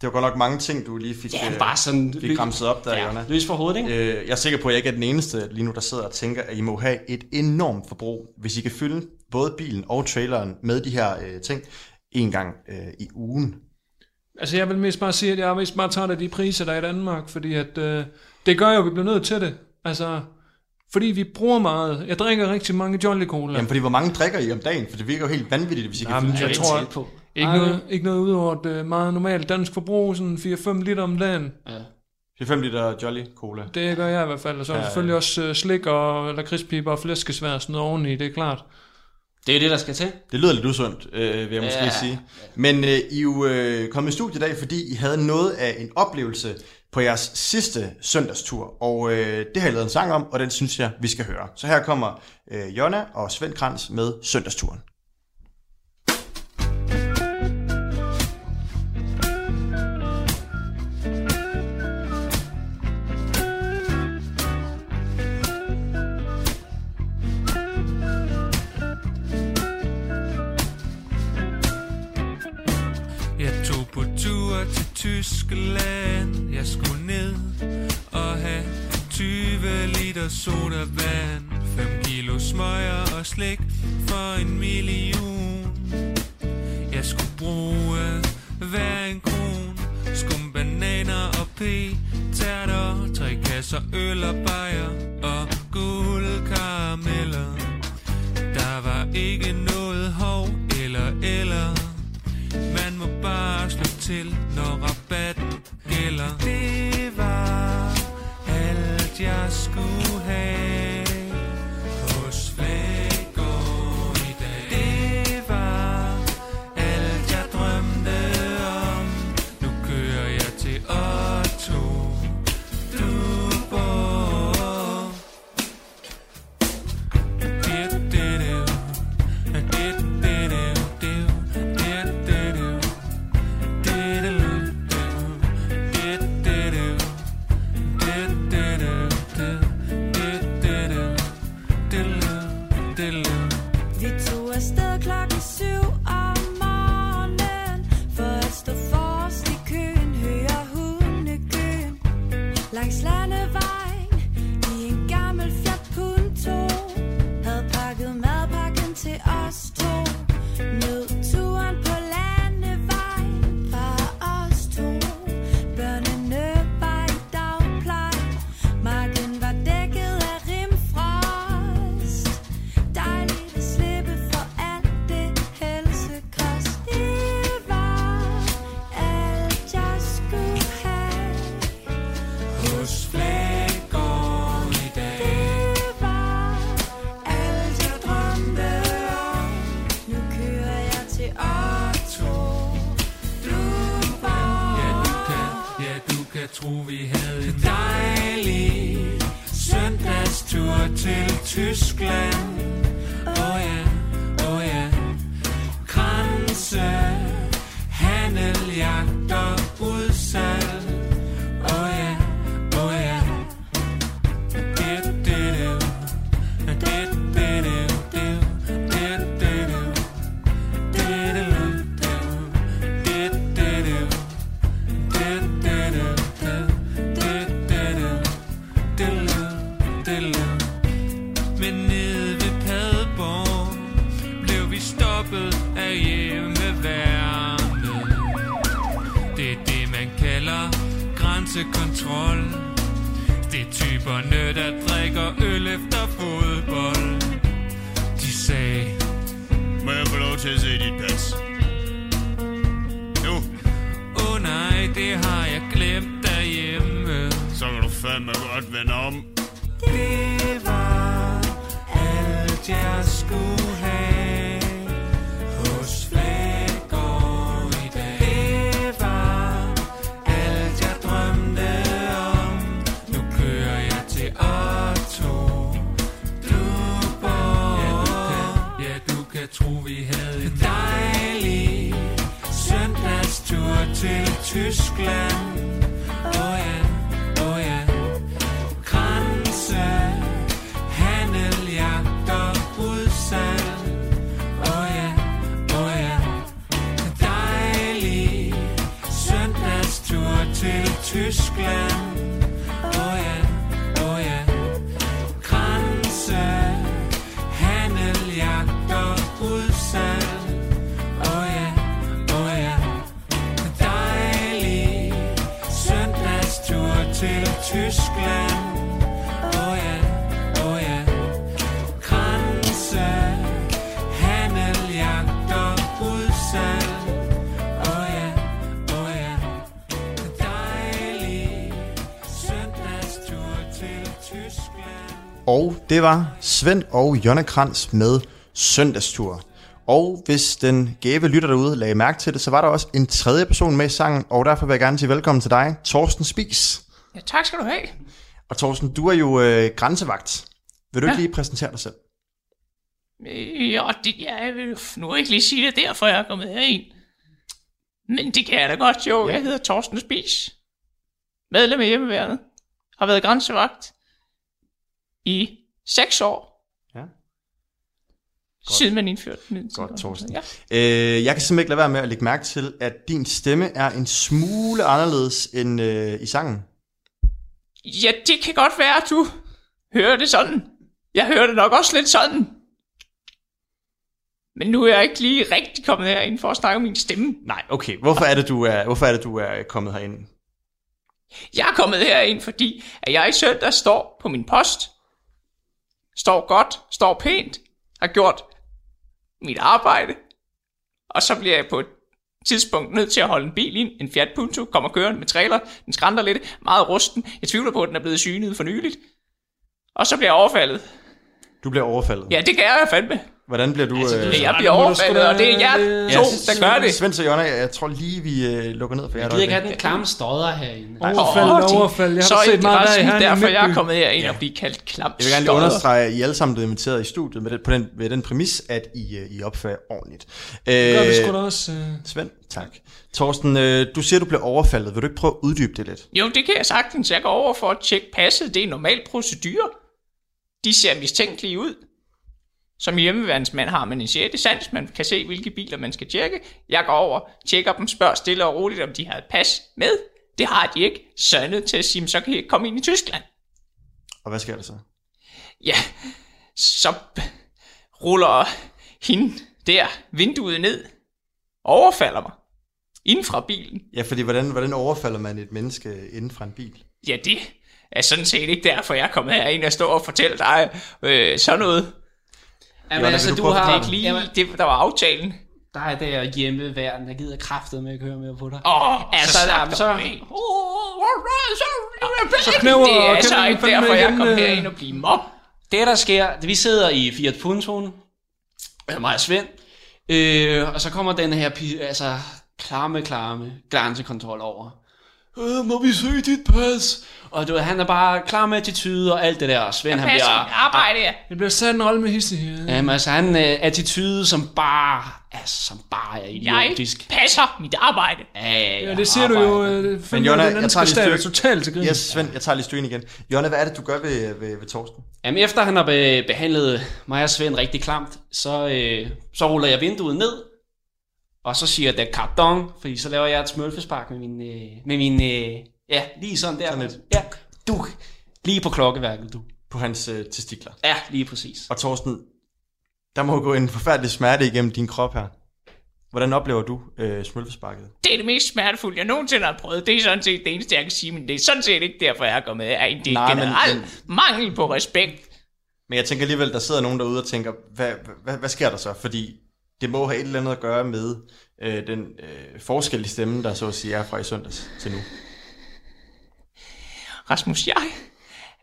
Det var godt nok mange ting, du lige fik, Ja, øh, bare sådan- fik ramset op der, Ja, Jonna. løs for hovedet, ikke? Øh, jeg er sikker på, at jeg ikke er den eneste lige nu, der sidder og tænker, at I må have et enormt forbrug, hvis I kan fylde både bilen og traileren med de her øh, ting en gang øh, i ugen. Altså jeg vil mest bare sige, at jeg er mest bare træt af de priser, der er i Danmark, fordi at, øh, det gør jo, at vi bliver nødt til det. Altså, fordi vi bruger meget. Jeg drikker rigtig mange Jolly Cola. Jamen, fordi hvor mange drikker I om dagen? For det virker jo helt vanvittigt, hvis I kan Jamen, fylde jeg tror, ikke noget, ikke noget ud over et øh, meget normalt dansk forbrug, sådan 4-5 liter om dagen. Ja. 4-5 liter Jolly Cola. Det gør jeg i hvert fald, og så er der Ja, ja. selvfølgelig også øh, slik og lakridspiber og flæskesvær og sådan noget oveni, det er klart. Det er det, der skal til. Det lyder lidt usundt, øh, vil jeg måske Ja. sige. Men øh, I er jo øh, kommet i studiet i dag, fordi I havde noget af en oplevelse på jeres sidste søndagstur. Og øh, det har jeg lavet en sang om, og den synes jeg, vi skal høre. Så her kommer øh, Jonna og Svend Krans med søndagsturen. Til Tyskland. Jeg skulle ned og have 20 liter sodavand. 5 kilo smøger og slik for en million. Jeg skulle bruge hver en kron Skum bananer og p-tærter Tre kasser øl og bajer og guldkarameller Der var ikke noget hov eller eller. Man må bare slå til, når rabatten gælder. Det var alt, jeg skulle have Christ like til dit pas? Nu. Åh oh, nej, det har jeg glemt derhjemme. Så kan du fandme godt vende om. Det var alt, jeg skulle Tyskland. Det var Svend og Jonna Krantz med Søndagstur. Og hvis den gæve lytter derude lagde mærke til det, så var der også en tredje person med i sangen, og derfor vil jeg gerne sige velkommen til dig, Torsten Spis. Ja, tak skal du have. Og Torsten, du er jo øh, grænsevagt. Vil du Ja. ikke lige præsentere dig selv? Øh, Ja, det, jeg vil nu ikke lige sige det derfor, jeg er kommet herind. Men det kan jeg da godt, jo. Jeg hedder Torsten Spis. Medlem af hjemmeværnet. Har været grænsevagt i seks år. Ja. Siden man indførte den. Godt, Torsten. Ja. Øh, jeg kan simpelthen ikke lade være med at lægge mærke til, at din stemme er en smule anderledes end øh, i sangen. ja, det kan godt være, at du hører det sådan. Jeg hører det nok også lidt sådan. Men nu er jeg ikke lige rigtig kommet herind for at snakke om min stemme. Nej, okay. Hvorfor er det, du er, hvorfor er, det, du er kommet herind? Jeg er kommet herind, fordi at jeg i søndag står på min post. Står godt, står pænt, har gjort mit arbejde. Og så bliver jeg på et tidspunkt nødt til at holde en bil ind. En Fiat Punto kommer kørende med trailer. Den skrænder lidt, meget rusten. Jeg tvivler på, at den er blevet synet for nyligt. Og så bliver jeg overfaldet. Du bliver overfaldet. Ja, det kan jeg fandme. Hvordan bliver du... Altså, øh, jeg bliver overfaldet, og det er jer to, der gør det. Svend og Jonna, jeg tror lige, vi øh, lukker ned for jer. Jeg gider ikke have den klamme stodder herinde. Overfald, de- overfald. Jeg har så er set meget Herning og derfor, jeg er kommet herind og blive kaldt klam. Jeg vil gerne lige understrege, at I alle sammen blevet inviteret i studiet med den, på den, med den præmis, at I, øh, I opfører ordentligt. Det gør vi sgu da også. øh. Svend, tak. Torsten, øh, du siger, du bliver overfaldet. Vil du ikke prøve at uddybe det lidt? Jo, det kan jeg sagtens. Jeg går over for at tjekke passet. Det er en normal procedure. De ser mistænkelige ud. Som hjemmeværnsmand har man en sjette sans. Man kan se, hvilke biler man skal tjekke. Jeg går over, tjekker dem, spørger stille og roligt, om de har et pas med. Det har de ikke. Nødt til at sige, så kan I ikke komme ind i Tyskland. Og hvad sker der så? Ja, så ruller hende der vinduet ned. Overfalder mig. Inden fra bilen. Ja, fordi hvordan, hvordan overfalder man et menneske inden fra en bil? Ja, det er sådan set ikke derfor, jeg er kommet herind og står og fortæller dig øh, sådan noget. Jamen, altså, du har... Det er ikke lige Jamen, det, der var aftalen. der er der hjemmeværn, der gider kraftet med at køre med på dig. Åh, altså, så slap jamen, så. Så knæver Det er altså ikke derfor, jeg kom øh. herind og blive mob. Det, der sker, det, vi sidder i Fiat Puntoen, mig og Svend, øh, og så kommer den her, altså, klamme, klamme grænsekontrol over. Øh, må vi se dit pas? Og du ved, han er bare klar med attitude og alt det der. Og Svend, Jeg han passer bliver... arbejde, ja. Det bliver sat en rolle med hisse her. Jamen, altså, han øh, attitude, som bare, altså, som bare er Jeg idiotisk. passer mit arbejde. Ja, Ja, det siger du jo. øh, fandme, Jonna, jeg tager lige er styr- totalt til grin. Yes, Svend, jeg tager lige stuen igen. Jonna, hvad er det, du gør ved, ved, ved Torsten? Jamen, efter han har be- behandlet mig og Svend rigtig klamt, så, øh, så ruller jeg vinduet ned, og så siger det karton, fordi så laver jeg et smølfespark med min, øh, med min øh, ja, lige sådan der. Sådan Ja, du, lige på klokkeværket, du. På hans øh, testikler. Ja, lige præcis. Og Torsten, der må jo gå en forfærdelig smerte igennem din krop her. Hvordan oplever du øh, smølfesparket? Det er det mest smertefulde, jeg nogensinde har prøvet. Det er sådan set det eneste, jeg kan sige, men det er sådan set ikke derfor, jeg er kommet herind. Det er Nej, men- generelt men- mangel på respekt. Men jeg tænker alligevel, der sidder nogen derude og tænker, hvad, hvad, hvad sker der så? Fordi det må have et eller andet at gøre med øh, den øh, forskel i stemmen, der så at sige er fra i søndags til nu. Rasmus, jeg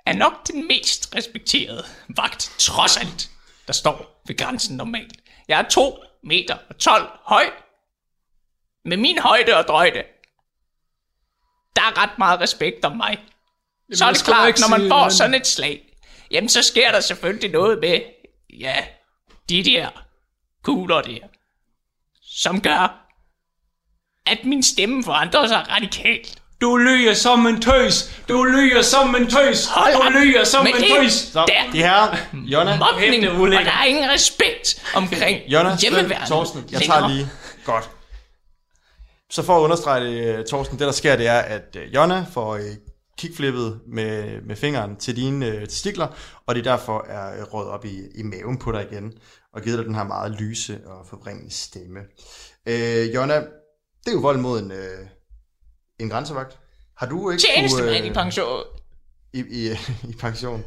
er nok den mest respekterede vagt, trods alt, der står ved grænsen normalt. Jeg er 2 meter og 12 høj. Med min højde og drøjde, der er ret meget respekt om mig. så er det klart, ikke når man får sådan et slag, jamen så sker der selvfølgelig noget med, ja, de der kugler der. som gør, at min stemme forandrer sig radikalt. Du lyger som en tøs. Du lyger som en tøs. Hold Du lyger som en det tøs. Så, Der. de her, Jonna, mobning, Hæfte og der er ingen respekt omkring Jonna, Svend, hjemmeværnet. Torsten, jeg tager lige. Godt. Så for at understrege det, øh, Torsten, det der sker, det er, at øh, Jonna får øh, kickflippet med, med fingeren til dine øh, testikler, og det derfor er øh, råd op i, i maven på dig igen, og givet dig den her meget lyse og forbringende stemme. Øh, Jonna, det er jo vold mod en, øh, en grænsevagt. Har du ikke Tjenestemand kunne, i pension. I, i, i pension.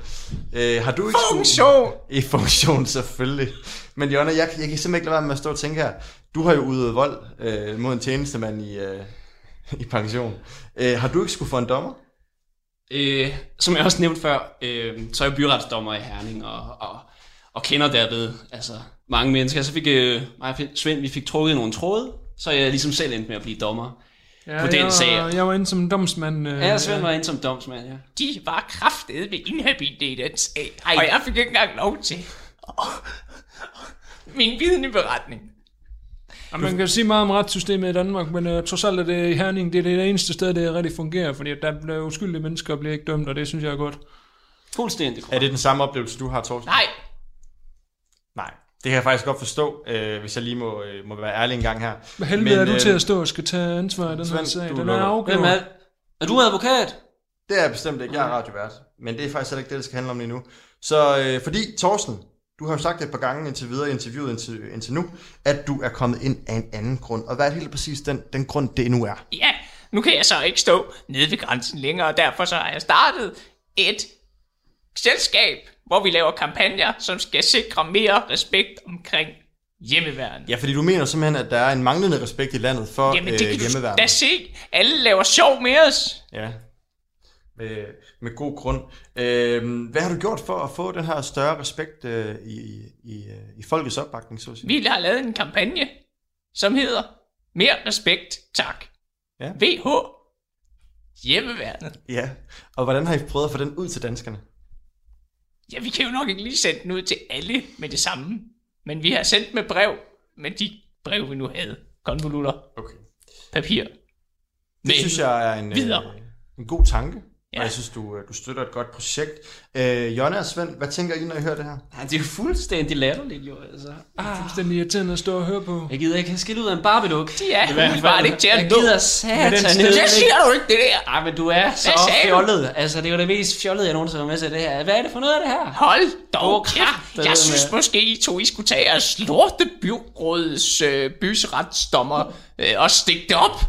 Øh, har du ikke skulle- Funktion! I funktion, selvfølgelig. Men Jonna, jeg, jeg kan simpelthen ikke lade være med at stå og tænke her. Du har jo udøvet vold øh, mod en tjenestemand i, øh, i pension. Øh, har du ikke skulle få en dommer? Øh, som jeg også nævnte før, øh, så er jeg byretsdommer i Herning, og, og, og kender derved altså, mange mennesker. Så fik øh, mig og Svend, vi fik trukket i nogle tråde, så jeg ligesom selv endte med at blive dommer Ja, på den jeg, sag. Jeg var inde som domsmand. Øh, Ja, Svend var inde som domsmand, ja. De var kraftede ved inhabile i den sag, og jeg fik ikke engang lov til min vidneberetning. Ja, man kan sige meget om retssystemet i Danmark, men uh, trods alt er det i Herning, det er det eneste sted, det rigtig fungerer, fordi der bliver uskyldige mennesker og bliver ikke dømt, og det synes jeg er godt. Fuldstændig Er det den samme oplevelse, du har, Torsten? Nej. Nej, det kan jeg faktisk godt forstå, øh, hvis jeg lige må, øh, må være ærlig en gang her. Hvad helvede Men, er du øh, til at stå og skal tage ansvar i den her Svend, sag? du Den er afgjort. Er, er du advokat? Det er jeg bestemt ikke. Jeg er radiovært. Men det er faktisk heller ikke det, det skal handle om lige nu. Så øh, fordi, Torsten, du har jo sagt det et par gange indtil videre i interviewet indtil, indtil nu, at du er kommet ind af en anden grund. Og hvad er det helt præcis den, den grund, det nu er? Ja, nu kan jeg så ikke stå nede ved grænsen længere, og derfor så har jeg startet et selskab, hvor vi laver kampagner, som skal sikre mere respekt omkring hjemmeværende. Ja, fordi du mener simpelthen, at der er en manglende respekt i landet for Jamen det øh, kan du hjemmeværnet. da se. Alle laver sjov med os. Ja, med, med god grund. Øh, hvad har du gjort for at få den her større respekt øh, i, i, øh, i folkets opbakning, så at sige? Vi har lavet en kampagne, som hedder Mere respekt, tak. Ja. VH. Hjemmeværnet. Ja, og hvordan har I prøvet at få den ud til danskerne? Ja, vi kan jo nok ikke lige sende den ud til alle med det samme. Men vi har sendt med brev, med de brev, vi nu havde. Konvolutter. Okay. Papir. Det Mail. synes jeg er en, øh, Videre. en god tanke, Ja. og jeg synes, du, øh, du støtter et godt projekt. Øh, Jonna og Svend, hvad tænker I, når I hører det her? Ja, det er jo fuldstændig latterligt, jo. Altså. Ah. Fuldstændig irriterende at stå og høre på. Jeg gider ikke have skilt ud af en barbeduk. De er umiddelbart ikke til at Jeg gider satan. Det siger du ikke, det der. Nej, men du er så fjollet. Altså, det er jo det mest fjollede, jeg nogensinde har med til det her. Hvad er det for noget af det her? Hold dog kæft. Jeg synes måske, I to I skulle tage jeres lorte byrådets øh, bysretsdommer øh, og stikke det op.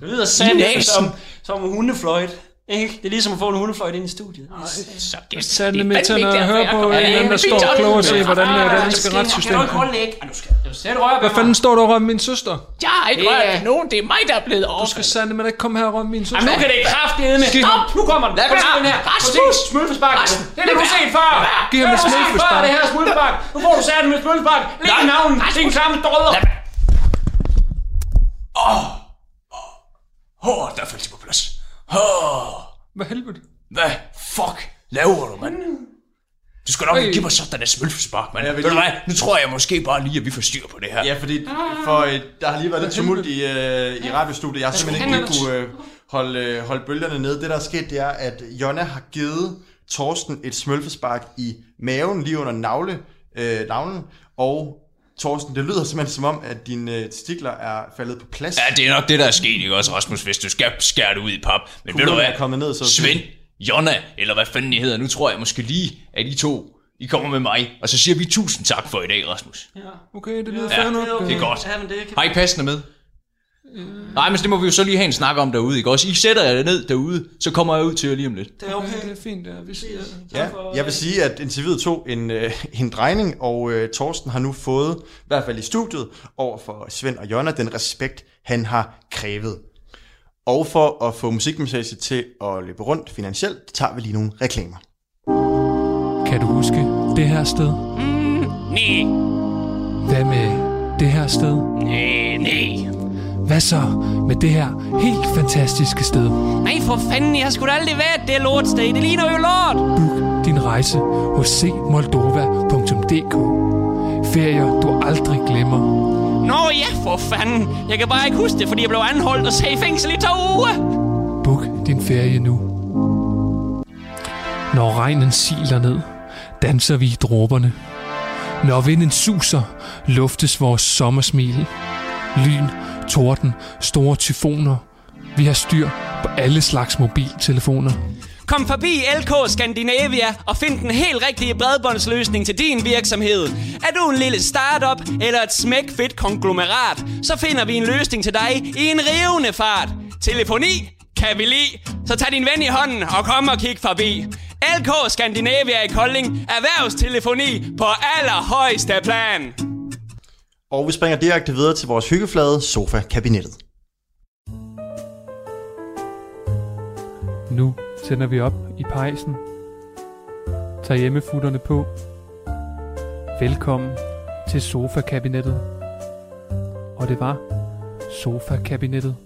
Det lyder sandt som, som en hundefløjt. Ikke? Det er ligesom at få en hundefløjt ind i studiet. Så det, Tag den med til at høre på en eller anden, der står og kloger sig i, hvordan det danske retssystem Kan du ikke er. holde ikke? Du skal, du skal røre Hvad fanden står du og rører min søster? Jeg har ikke er- rørt nogen, det er mig, der er blevet Du skal overfaldet. sande med ikke komme her og røre min søster. Jamen, nu kan det kraftedeme. Giv ham- Stop! Nu kommer den. Lad se den her. Rasmus! Smølfespark. Det er det, du set før. Giv ham før, smølfespark. det her smølfespark. Nu får du sat med smølfespark. Læg i navnen. Det er en klamme drødder. Åh, oh, der faldt de på plads. Åh, Hvad helvede? hvad fuck laver du, mand? Du skal nok ikke give mig sådan en smølfespark, mand. jeg Ved vil du lige- hvad? Nu tror jeg måske bare lige, at vi får styr på det her. Ja, fordi for, øh, der har lige været lidt tumult i, øh, i radiostudiet. Jeg har simpelthen ikke lige kunne øh, holde, øh, holde bølgerne nede. Det, der er sket, det er, at Jonna har givet Torsten et smølfespark i maven, lige under navle, øh, navlen. Og Torsten, det lyder simpelthen som om, at dine øh, testikler er faldet på plads. Ja, det er nok det, der er sket, ikke også, Rasmus, hvis du skal skære det ud i pap. Men ved du Kuglerne hvad? er kommet ned, så. Svend, Jonna, eller hvad fanden I hedder, nu tror jeg måske lige, at I to, I kommer med mig, og så siger vi tusind tak for i dag, Rasmus. Okay, det lyder Ja, fair nok. det er godt. Ja, men det kan... Har I passende med? Nej, men det må vi jo så lige have en snak om derude, ikke også? I sætter jer ned derude, så kommer jeg ud til jer lige om lidt. Det er okay. Det er fint, ja. Vi siger. Ja, jeg vil sige, at interviewet tog en, øh, en drejning, og øh, Torsten har nu fået, i hvert fald i studiet, over for Svend og Jonna, den respekt, han har krævet. Og for at få musikmassage til at løbe rundt finansielt, tager vi lige nogle reklamer. Kan du huske det her sted? Nej, Hvad med det her sted? nej, nej. Hvad så med det her helt fantastiske sted? Nej, for fanden, jeg skulle aldrig være det lortsted. Det ligner jo lort. Book din rejse hos cmoldova.dk Ferier du aldrig glemmer. Nå ja, for fanden. Jeg kan bare ikke huske det, fordi jeg blev anholdt og sagde i fængsel i to uger. Book din ferie nu. Når regnen siler ned, danser vi i dråberne. Når vinden suser, luftes vores sommersmil. Lyn, torden, store tyfoner. Vi har styr på alle slags mobiltelefoner. Kom forbi LK Scandinavia og find den helt rigtige bredbåndsløsning til din virksomhed. Er du en lille startup eller et smækfedt konglomerat, så finder vi en løsning til dig i en rivende fart. Telefoni kan vi lide, så tag din ven i hånden og kom og kig forbi. LK Scandinavia i Kolding, erhvervstelefoni på allerhøjeste plan. Og vi springer direkte videre til vores hyggeflade sofa-kabinettet. Nu tænder vi op i pejsen. Tag hjemmefutterne på. Velkommen til sofa-kabinettet. Og det var sofa-kabinettet.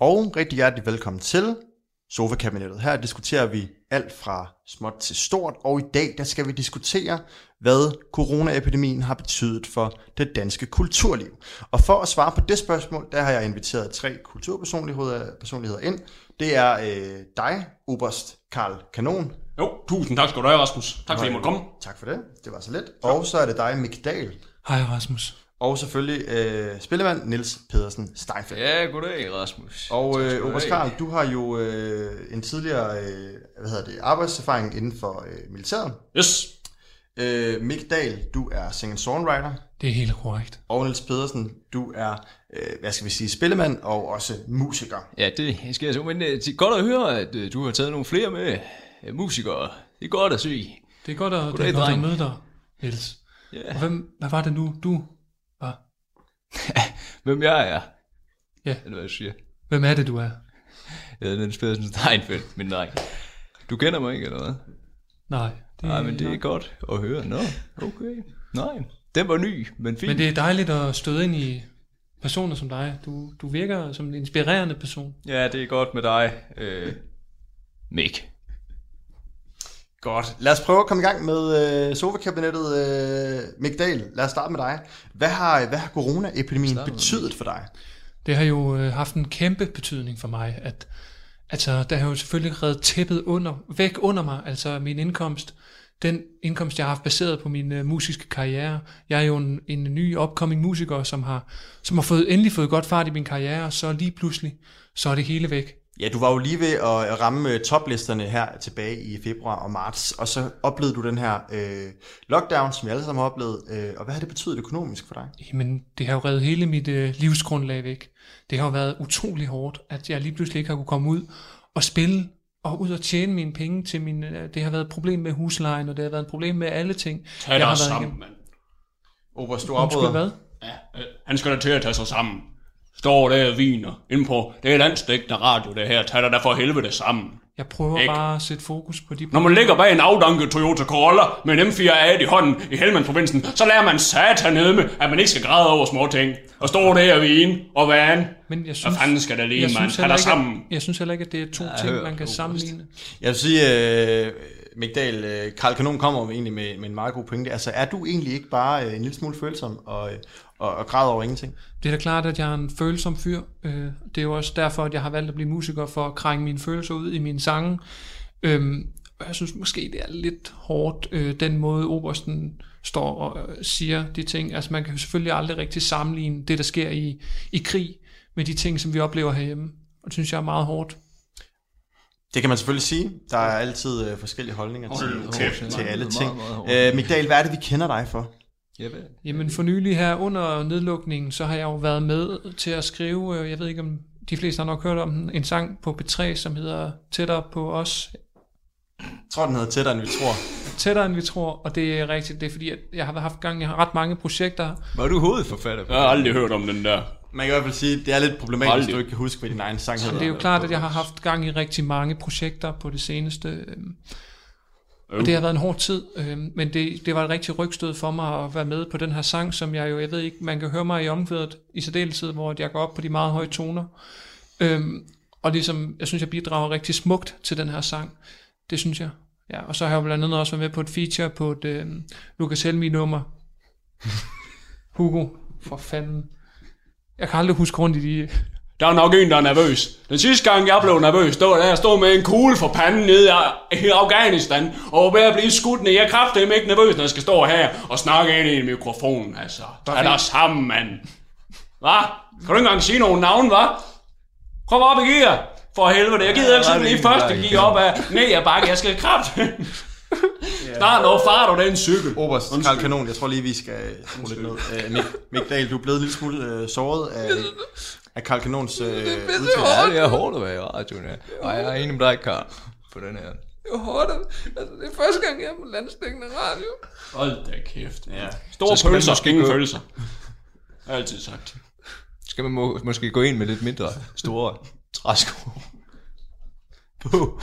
Og rigtig hjertelig velkommen til Sofa-kabinettet. Her diskuterer vi alt fra småt til stort, og i dag der skal vi diskutere, hvad coronaepidemien har betydet for det danske kulturliv. Og for at svare på det spørgsmål, der har jeg inviteret tre kulturpersonligheder personligheder ind. Det er øh, dig, Oberst Karl Kanon. Jo, tusind tak skal du have, Rasmus. Tak fordi jeg måtte komme. Tak for det. Det var så let. Og så er det dig, Mik Dahl. Hej Rasmus. Og selvfølgelig øh, spillemand Nils Pedersen Steinfeldt. Ja, goddag Rasmus. Og øh, have. Karl, du har jo øh, en tidligere øh, hvad hedder det, arbejdserfaring inden for øh, militæret. Yes. Øh, Mick Dahl, du er singer-songwriter. Det er helt korrekt. Og Niels Pedersen, du er, øh, hvad skal vi sige, spillemand og også musiker. Ja, det skal jeg så. Men øh, det er godt at høre, at øh, du har taget nogle flere med øh, musikere. Det er godt at se. Det er godt at, Goddag, det er godt at møde dig, Niels. Ja. Og hvem, hvad var det nu, du? Hvem jeg er. Ja. Eller hvad jeg siger. Hvem er det, du er? Jeg hedder Niels Pedersen Steinfeldt, min dreng. Du kender mig ikke, eller hvad? Nej. Det, Nej, men det er godt at høre. Nå, okay. Nej, den var ny, men fint. Men det er dejligt at støde ind i personer som dig. Du, du virker som en inspirerende person. Ja, det er godt med dig, øh, Mick. Godt. Lad os prøve at komme i gang med øh, sofa-kabinettet. Øh, Mick Dahl, lad os starte med dig. Hvad har, hvad har coronaepidemien betydet for dig? Det har jo øh, haft en kæmpe betydning for mig, at altså, der har jo selvfølgelig reddet tæppet under, væk under mig, altså min indkomst, den indkomst, jeg har haft baseret på min øh, musiske karriere. Jeg er jo en, en ny upcoming musiker, som har, som har fået, endelig fået godt fart i min karriere, og så lige pludselig, så er det hele væk. Ja, du var jo lige ved at ramme øh, toplisterne her tilbage i februar og marts, og så oplevede du den her øh, lockdown, som vi alle sammen har oplevet. Øh, og hvad har det betydet økonomisk for dig? Jamen, det har jo reddet hele mit øh, livsgrundlag væk. Det har jo været utrolig hårdt, at jeg lige pludselig ikke har kunne komme ud og spille og ud og tjene mine penge til min... Øh, det har været et problem med huslejen, og det har været et problem med alle ting. Tag jeg dig sammen, mand. Oberst, du Undskyld, hvad? Ja, øh, han skal da til at tage sig sammen. Står der og viner inde på, det er landstækkende radio det her, tag dig da for helvede sammen. Jeg prøver Ikke? bare at sætte fokus på de... Når man ligger bag en afdanket Toyota Corolla med en M4A i hånden i Helmand-provinsen, så lærer man satan ned med, at man ikke skal græde over små ting. Og står der og vine og vane. Men jeg synes, Hvad fanden skal der lige, mand? Tag heller dig sammen. Jeg synes heller ikke, at det er to Ja, ting, man kan sammenligne. Jeg vil sige, øh, Mick Dahl, øh, Karl Kanon kommer egentlig med, med en meget god pointe. Altså, er du egentlig ikke bare øh, en lille smule følsom og, øh, og, og græder over ingenting? Det er da klart, at jeg er en følsom fyr. Øh, Det er jo også derfor, at jeg har valgt at blive musiker, for at krænge mine følelser ud i mine sange. Øhm, og Jeg synes måske, det er lidt hårdt, øh, den måde Obersten står og øh, siger de ting. Altså man kan jo selvfølgelig aldrig rigtig sammenligne det, der sker i, i krig, med de ting, som vi oplever herhjemme. Og det synes jeg er meget hårdt. Det kan man selvfølgelig sige. Der er altid øh, forskellige holdninger til, Hold til, til, meget, alle meget, ting. meget hårdt. Øh, Mick Dahl, hvad er det, vi kender dig for? Jamen for nylig her under nedlukningen, så har jeg jo været med til at skrive, øh, jeg ved ikke om de fleste har nok hørt om den, en sang på B3, som hedder Tættere på os. Jeg tror, den hedder Tættere, end vi tror. Tættere end vi tror, og det er rigtigt, det er fordi, at jeg har haft gang i ret mange projekter. Var du hovedforfatter? Jeg har aldrig hørt om den der. Man kan i hvert fald sige, det er lidt problematisk, hvis Aldrig. du ikke kan huske, hvad din egen sang hedder. det er jo klart, at jeg har haft gang i rigtig mange projekter på det seneste. Og det har været en hård tid, øhm, men det, det var et rigtig rygstød for mig at være med på den her sang, som jeg jo, jeg ved ikke, man kan høre mig i omkvædet i særdeleshed, hvor jeg går op på de meget høje toner. Øhm, og ligesom, jeg synes, jeg bidrager rigtig smukt til den her sang. Det synes jeg. Ja, og så har jeg blandt andet også været med på et feature på et øh, Lucas Helmi-nummer. Hugo, for fanden. Jeg kan aldrig huske rundt i de... Der er nok en, der er nervøs. Den sidste gang, jeg blev nervøs, det var da jeg stod med en kugle for panden nede i- Afghanistan, og var ved at blive skudt ned. Jeg kræfter ikke nervøs, når jeg skal stå her og snakke ind i en mikrofon, altså. Tag dig sammen, mand. Hva? Kan du ikke engang sige nogen navn, hva? Kom op i gear. For helvede, jeg gider ikke sådan lige første gear op af ned ad bakke. Jeg skal kraft. Snart når far du den cykel. Oberst Karl Kanon, jeg tror lige, vi skal skrue lidt ned. Uh, Mik, Mik Dahl, du er blevet en lille smule uh, såret af, af Karl Kanons uh, udtalelse. Ja, det er hårdt at være i radioen, ja. Og jeg er enig med dig, Karl, på den her. Det er hårdt. Altså, det er første gang, jeg er på landstækkende radio. Hold da kæft. Ja. Store Så pølser, måske ingen følelser. Jeg har altid sagt. Skal man må, måske gå ind med lidt mindre store træsko på.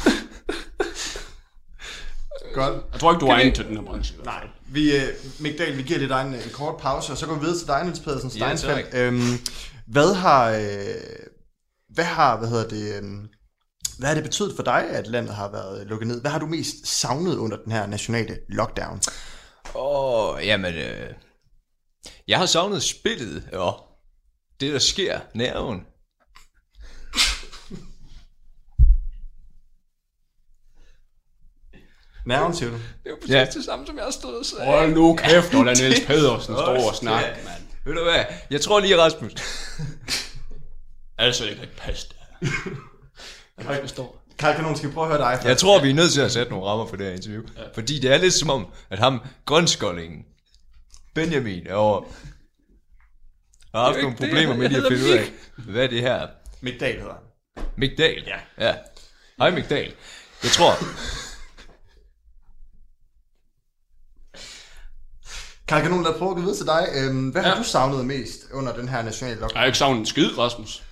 Godt. Jeg tror ikke, du er egnet til den her branche. Nej. Vi, uh, Mik Dahl, vi giver lige dig en, en kort pause, og så går vi videre til dig, Niels Pedersen Ja, Steinfeldt. tak. øhm, hvad har, øh, hvad har, hvad hedder det, øhm, hvad har det betydet for dig, at landet har været lukket ned? Hvad har du mest savnet under den her nationale lockdown? Åh, oh, jamen, øh, jeg har savnet spillet, og det der sker, nerven. Nerven, siger du? Det er jo præcis Ja. det samme, som jeg har stået og sagt. Hold nu kæft, og lad Niels Pedersen stå Hold og snakke, kæft. mand. Ved du hvad, jeg tror lige, Rasmus. Altså, det kan ikke passe det. Jeg kan ikke forstå. Karl Kanon, skal vi prøve at høre dig først? Jeg tror, vi er nødt til at sætte nogle rammer for det her interview. Ja. Fordi det er lidt som om, at ham, grønskoldingen, Benjamin, er over, har haft er nogle det, problemer med lige at finde ud af, hvad det her Mik Dahl hedder han. Mick Dahl. Ja. ja. Hej Mick Dahl. Jeg tror, Karl Kanon, lad prøve at gå videre til dig. Øhm, hvad har du savnet mest under den her nationale lockdown? Jeg har ikke savnet en skid, Rasmus.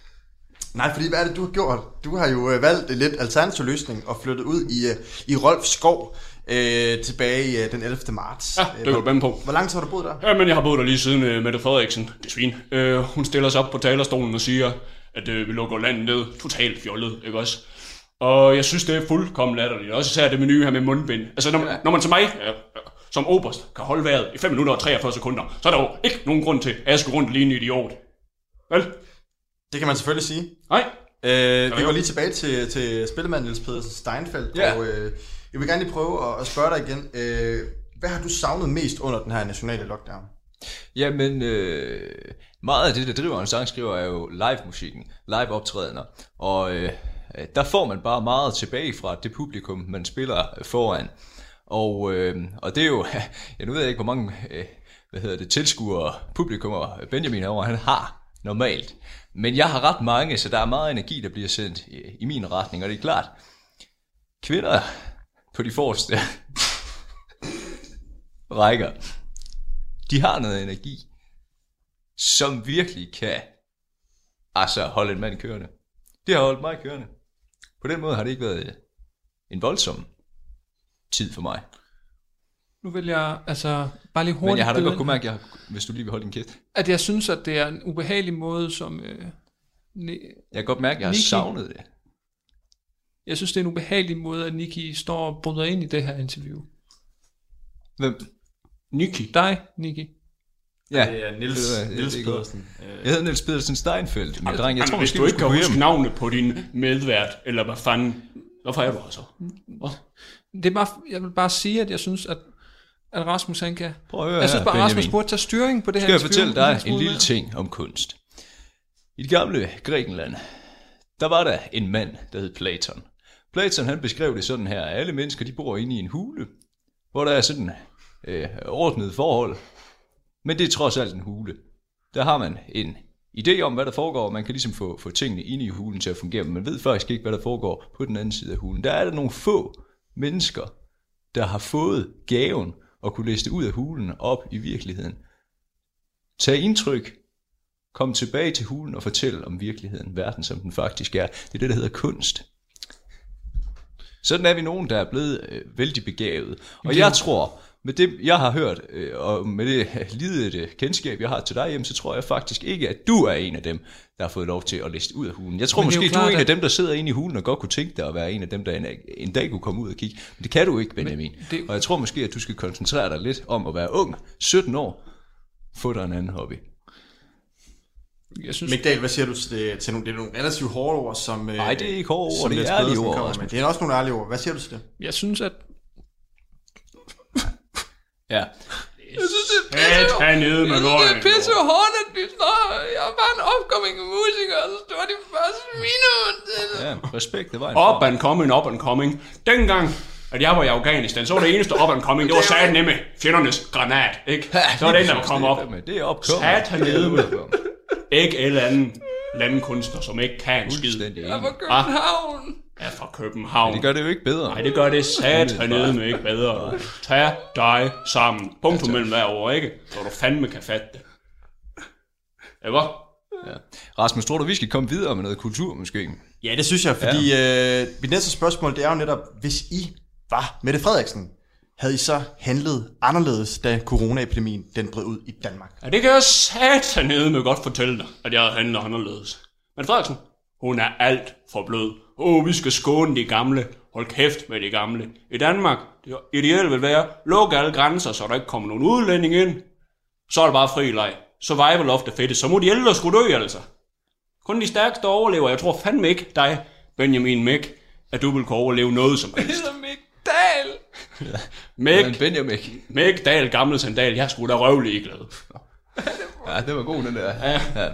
Nej, fordi hvad er det, du har gjort? Du har jo øh, valgt en lidt alternativ løsning og flyttet ud i, øh, i Rolf Skov øh, tilbage i øh, den 11. marts. Ja, det du bande på. Hvor lang tid har du boet der? Ja, men jeg har boet der lige siden uh, Mette Frederiksen, det svin. Uh, hun stiller sig op på talerstolen og siger, at uh, vi lukker landet ned. Totalt fjollet, ikke også? Og jeg synes, det er fuldkommen latterligt. Også især det menu her med mundbind. Altså, når, når man som mig, uh, som oberst, kan holde vejret i 5 minutter og 43 sekunder, så er der jo ikke nogen grund til, at jeg skal rundt lige en idiot. Vel? Det kan man selvfølgelig sige. Nej. Øh, vi går lige tilbage til, til spillemanden Niels Pedersen Steinfeldt, Ja. og øh, jeg vil gerne lige prøve at, at spørge dig igen. Øh, hvad har du savnet mest under den her nationale lockdown? Jamen, øh, meget af det, der driver en sangskriver, er jo live-musikken, live-optrædener. Og øh, der får man bare meget tilbage fra det publikum, man spiller foran. Og, øh, og det er jo, jeg nu ved jeg ikke, hvor mange øh, hvad hedder det, tilskuere, publikummer Benjamin herovre, han har normalt. Men jeg har ret mange, så der er meget energi, der bliver sendt i, i min retning, og det er klart, kvinder på de forreste rækker, de har noget energi, som virkelig kan altså holde en mand kørende. Det har holdt mig kørende. På den måde har det ikke været øh, en voldsom tid for mig. Nu vil jeg altså bare lige hurtigt Men jeg har da godt kunne mærke, at jeg, hvis du lige vil holde din kæft. at jeg synes, at det er en ubehagelig måde, som... Øh, ne- Jeg kan godt mærke, at jeg har Nikki- savnet det. Jeg synes, det er en ubehagelig måde, at Nikki står og bryder ind i det her interview. Hvem? Nikki. Dig, Nikki. Ja, Det er Niels- det Niels er. Pedersen. Jeg hedder Niels Pedersen Steinfeldt, min dreng. Jeg tror hvis du ikke kan huske navnet på din medvært, eller hvad fanden, hvorfor er du altså? Det er bare, jeg vil bare sige, at jeg synes, at, at Rasmus han kan... Prøv at høre jeg synes her, bare, Rasmus Benjamin. burde tage styring på det her Skal jeg fortælle dig en lille ting om kunst? I det gamle Grækenland, der var der en mand, der hed Platon. Platon han beskrev det sådan her, at alle mennesker de bor inde i en hule, hvor der er sådan øh, ordnet forhold. Men det er trods alt en hule. Der har man en idé om, hvad der foregår, og man kan ligesom få, få tingene inde i hulen til at fungere, men man ved faktisk ikke, hvad der foregår på den anden side af hulen. Der er der nogle få mennesker, der har fået gaven og kunne læse det ud af hulen og op i virkeligheden. Tag indtryk, kom tilbage til hulen og fortæl om virkeligheden, verden som den faktisk er. Det er det, der hedder kunst. Sådan er vi nogen, der er blevet øh, vældig begavet. Og jeg tror med det, jeg har hørt, øh, og med det lidede kendskab, jeg har til dig, jamen, så tror jeg faktisk ikke, at du er en af dem, der har fået lov til at liste ud af hulen. Jeg tror er måske, jo du er klart, en af dem, der sidder inde i hulen og godt kunne tænke dig at være en af dem, der en, en dag kunne komme ud og kigge. Men det kan du ikke, Benjamin. det- Og jeg tror måske, at du skal koncentrere dig lidt om at være ung, 17 år, få dig en anden hobby. Jeg synes, Michael, hvad siger du til, det, til nogle, det er nogle relativt hårde ord, som... øh, Nej, det er ikke hårde ord, det er ærlige ord, med. Det er også nogle ærlige ord. Hvad siger du til det? jeg synes, at Ja. Jeg synes, det er Sat pisse, med jeg synes, det er pisse hårdt, at de står, jeg er bare en upcoming musiker, og så står de første minut. Ja, respekt, det var en Up and coming, up and coming. Dengang, at jeg var i Afghanistan, så var det eneste up and coming, det var sat nemme fjernernes granat, ikke? Så var den, der kom op. Det er opkommet. Sat hernede med ikke en eller anden landkunstner, som ikke kan en skid. Jeg er fra København. Er fra København. Men det gør det jo ikke bedre. Nej, det gør det sat hernede med ikke bedre. Tag dig sammen. Punktum mellem hver ord, ikke? Så du fandme kan fatte det. Ikke? Ja. Rasmus, tror du, vi skal komme videre med noget kultur måske? Ja, det synes jeg, fordi ja. øh, mit næste spørgsmål, det er jo netop, hvis I var Mette Frederiksen, havde I så handlet anderledes, da coronaepidemien den brød ud i Danmark? Ja, det kan jeg sat hernede med godt fortælle dig, at jeg havde handlet anderledes. Men Frederiksen, hun er alt for blød. Åh, vi skal skåne de gamle. Hold kæft med de gamle. I Danmark, det ideelt vil være, luk alle grænser, så der ikke kommer nogen udlænding ind. Så er det bare fri leg. Survival of the fittest. Så må de ældre skulle dø, altså. Kun de stærkeste overlever. Jeg tror fandme ikke dig, Benjamin Mick, at du vil kunne overleve noget som helst. hedder Mick Dahl. Mick, Benjamin. Mick Dahl, gammel sandal. Jeg skulle da røvlig glad. Ja, det var god, den der. Ja. ja.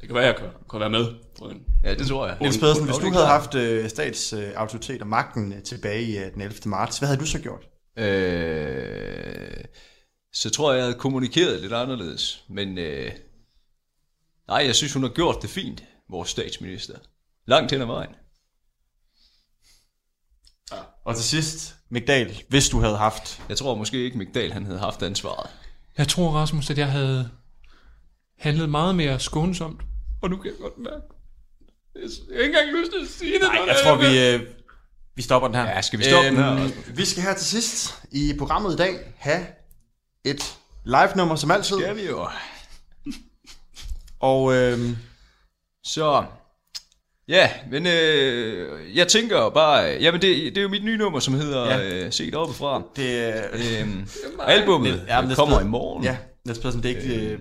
Det kan være, jeg kan, kan være med. på en- Ja, det tror jeg. Niels Pedersen, hvis du havde haft øh, statsautoritet og magten øh, tilbage i øh, den 11. marts, hvad havde du så gjort? Øh, så tror jeg, jeg havde kommunikeret lidt anderledes. Men øh, nej, jeg synes, hun har gjort det fint, vores statsminister. Langt hen ad vejen. Og til sidst, Migdal, hvis du havde haft... Jeg tror måske ikke, Migdal han havde haft ansvaret. Jeg tror, Rasmus, at jeg havde handlet meget mere skånsomt. Og nu kan jeg godt mærke, jeg har ikke engang lyst til at sige det. Nej, jeg det tror, vi, øh, vi stopper den her. Ja, skal vi stoppe den her, Rasmus? Vi skal her til sidst i programmet i dag have et live-nummer som altid. Skal vi jo. Og øh, Så, ja, men øh, jeg tænker bare, jamen det, det er jo mit nye nummer, som hedder Ja. ja. øh, Set oppefra. det er... Øhm, albummet Ja, men Niels kommer i morgen. Ja, det er ikke, øh,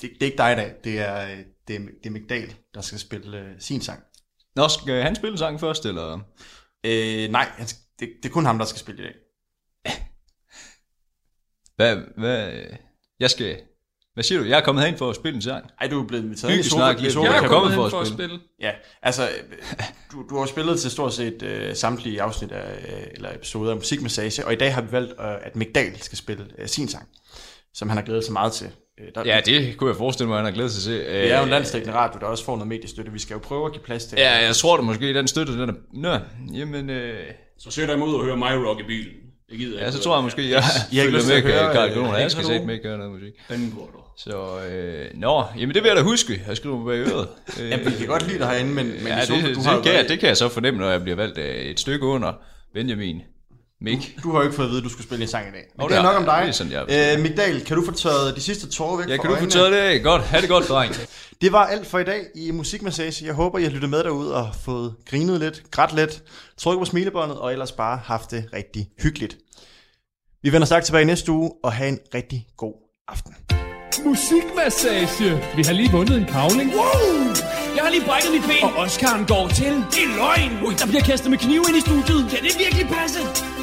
det, det er ikke dig i dag. Det er, øh, det er, det er Migdal, der skal spille øh, sin sang. Nå, skal han spille sangen først, eller? Øh, nej, han, skal- det, det er kun ham, der skal spille i dag. Hvad, hvad, jeg skal, hvad siger du? Jeg er kommet herind for at spille en sang. Ej, du er blevet inviteret Hygge i snak sofa- i sofa- Jeg er kommet for at for at spille. Ja, altså, du, du har spillet til stort set øh, samtlige afsnit af, øh, eller episoder af Musikmassage, og i dag har vi valgt, øh, at Migdal skal spille øh, sin sang, som han har glædet sig meget til. Øh, der, Ja, det kunne jeg forestille mig, at han har glædet sig til. det er jo en landstækkende radio, der også får noget mediestøtte. Vi skal jo prøve at give plads til. Ja, jeg tror da måske, den støtte, den er... Nå, jamen... Øh, Så sætter jeg mig ud og hører My Rock i bilen. Det gider jeg ja, så tror jeg måske, jeg I har ikke følger lyst til med at høre, Karl øh, Gunnar. Jeg skal sætte med ikke gøre noget musik. Den går du. Så, øh, nå, jamen det vil jeg da huske. Jeg skriver mig bag øret. Øh, Ja, vi kan godt lide dig herinde, men, men ja, det, du det, har jo kan jeg, det kan jeg så fornemme, når jeg bliver valgt øh, et stykke under Benjamin. Mik. Du har jo ikke fået at vide, at du skulle spille en sang i dag. Men Nå, det er nok om dig. det er sådan, jeg øh, Migdal, kan du få taget de sidste tårer væk Ja, kan du få taget det af? Godt. Ha' det godt, dreng. Det var alt for i dag i Musikmassage. Jeg håber, I har lyttet med derude og fået grinet lidt, grædt lidt, trykket på smilebåndet og ellers bare haft det rigtig hyggeligt. Vi vender straks tilbage næste uge og have en rigtig god aften. Musikmassage. Vi har lige vundet en kavling. Wow! Jeg har lige brækket mit ben, og Oscar'en går til. Det er løgn! Ui, der bliver kastet med knive ind i studiet. Kan det virkelig passe?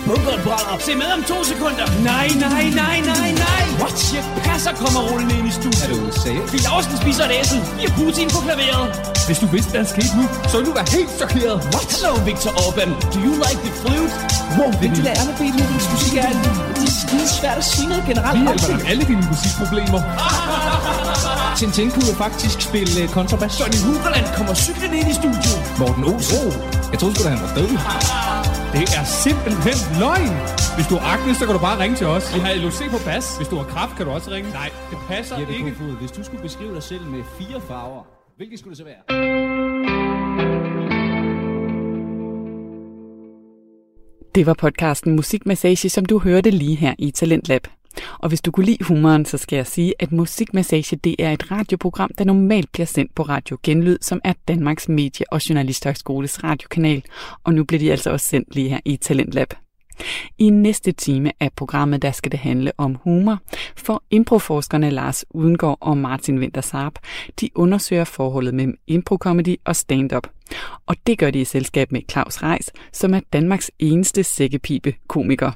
Bunkeren brænder. Se med om to sekunder. Nej, nej, nej, nej, nej. What? Jeg passer kommer rullende ind i studiet. Er du seriøs? Fie Lausten spiser et æsel. Vi har Putin på klaveret. Hvis du vidste, hvad der skete nu, så ville du være helt chokeret. What? Hello, Victor Orban. Do you like the flute? Wow, vigtigt er med Beethovens musik er det er skide svært at noget generelt. Vi hjælper dig med alle dine musikproblemer. Tintin kunne jo faktisk spille uh, kontrabas. Johnny Huberland kommer cyklen ind i studiet. Morten Olsen. Jeg troede sgu da, han var død. Det er simpelthen løgn. Hvis du har akne, så kan du bare ringe til os. Vi har LOC på bas. Hvis du har kraft, kan du også ringe. Nej, det passer Jeppe ikke. Kofod, hvis du skulle beskrive dig selv med fire farver, hvilke skulle det så være? Det var podcasten Musikmassage, som du hørte lige her i Talentlab. Og hvis du kunne lide humoren, så skal jeg sige, at Musikmassage det er et radioprogram, der normalt bliver sendt på Radio Genlyd, som er Danmarks Medie- og Journalisthøjskoles radiokanal. Og nu bliver de altså også sendt lige her i Talentlab. I næste time af programmet, der skal det handle om humor, for improforskerne Lars Udengård og Martin Winter Saab, de undersøger forholdet mellem improkomedy og stand-up. Og det gør de i selskab med Claus Reis, som er Danmarks eneste sækkepipe komiker.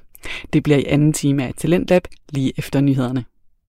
Det bliver i anden time af Talentlab lige efter nyhederne.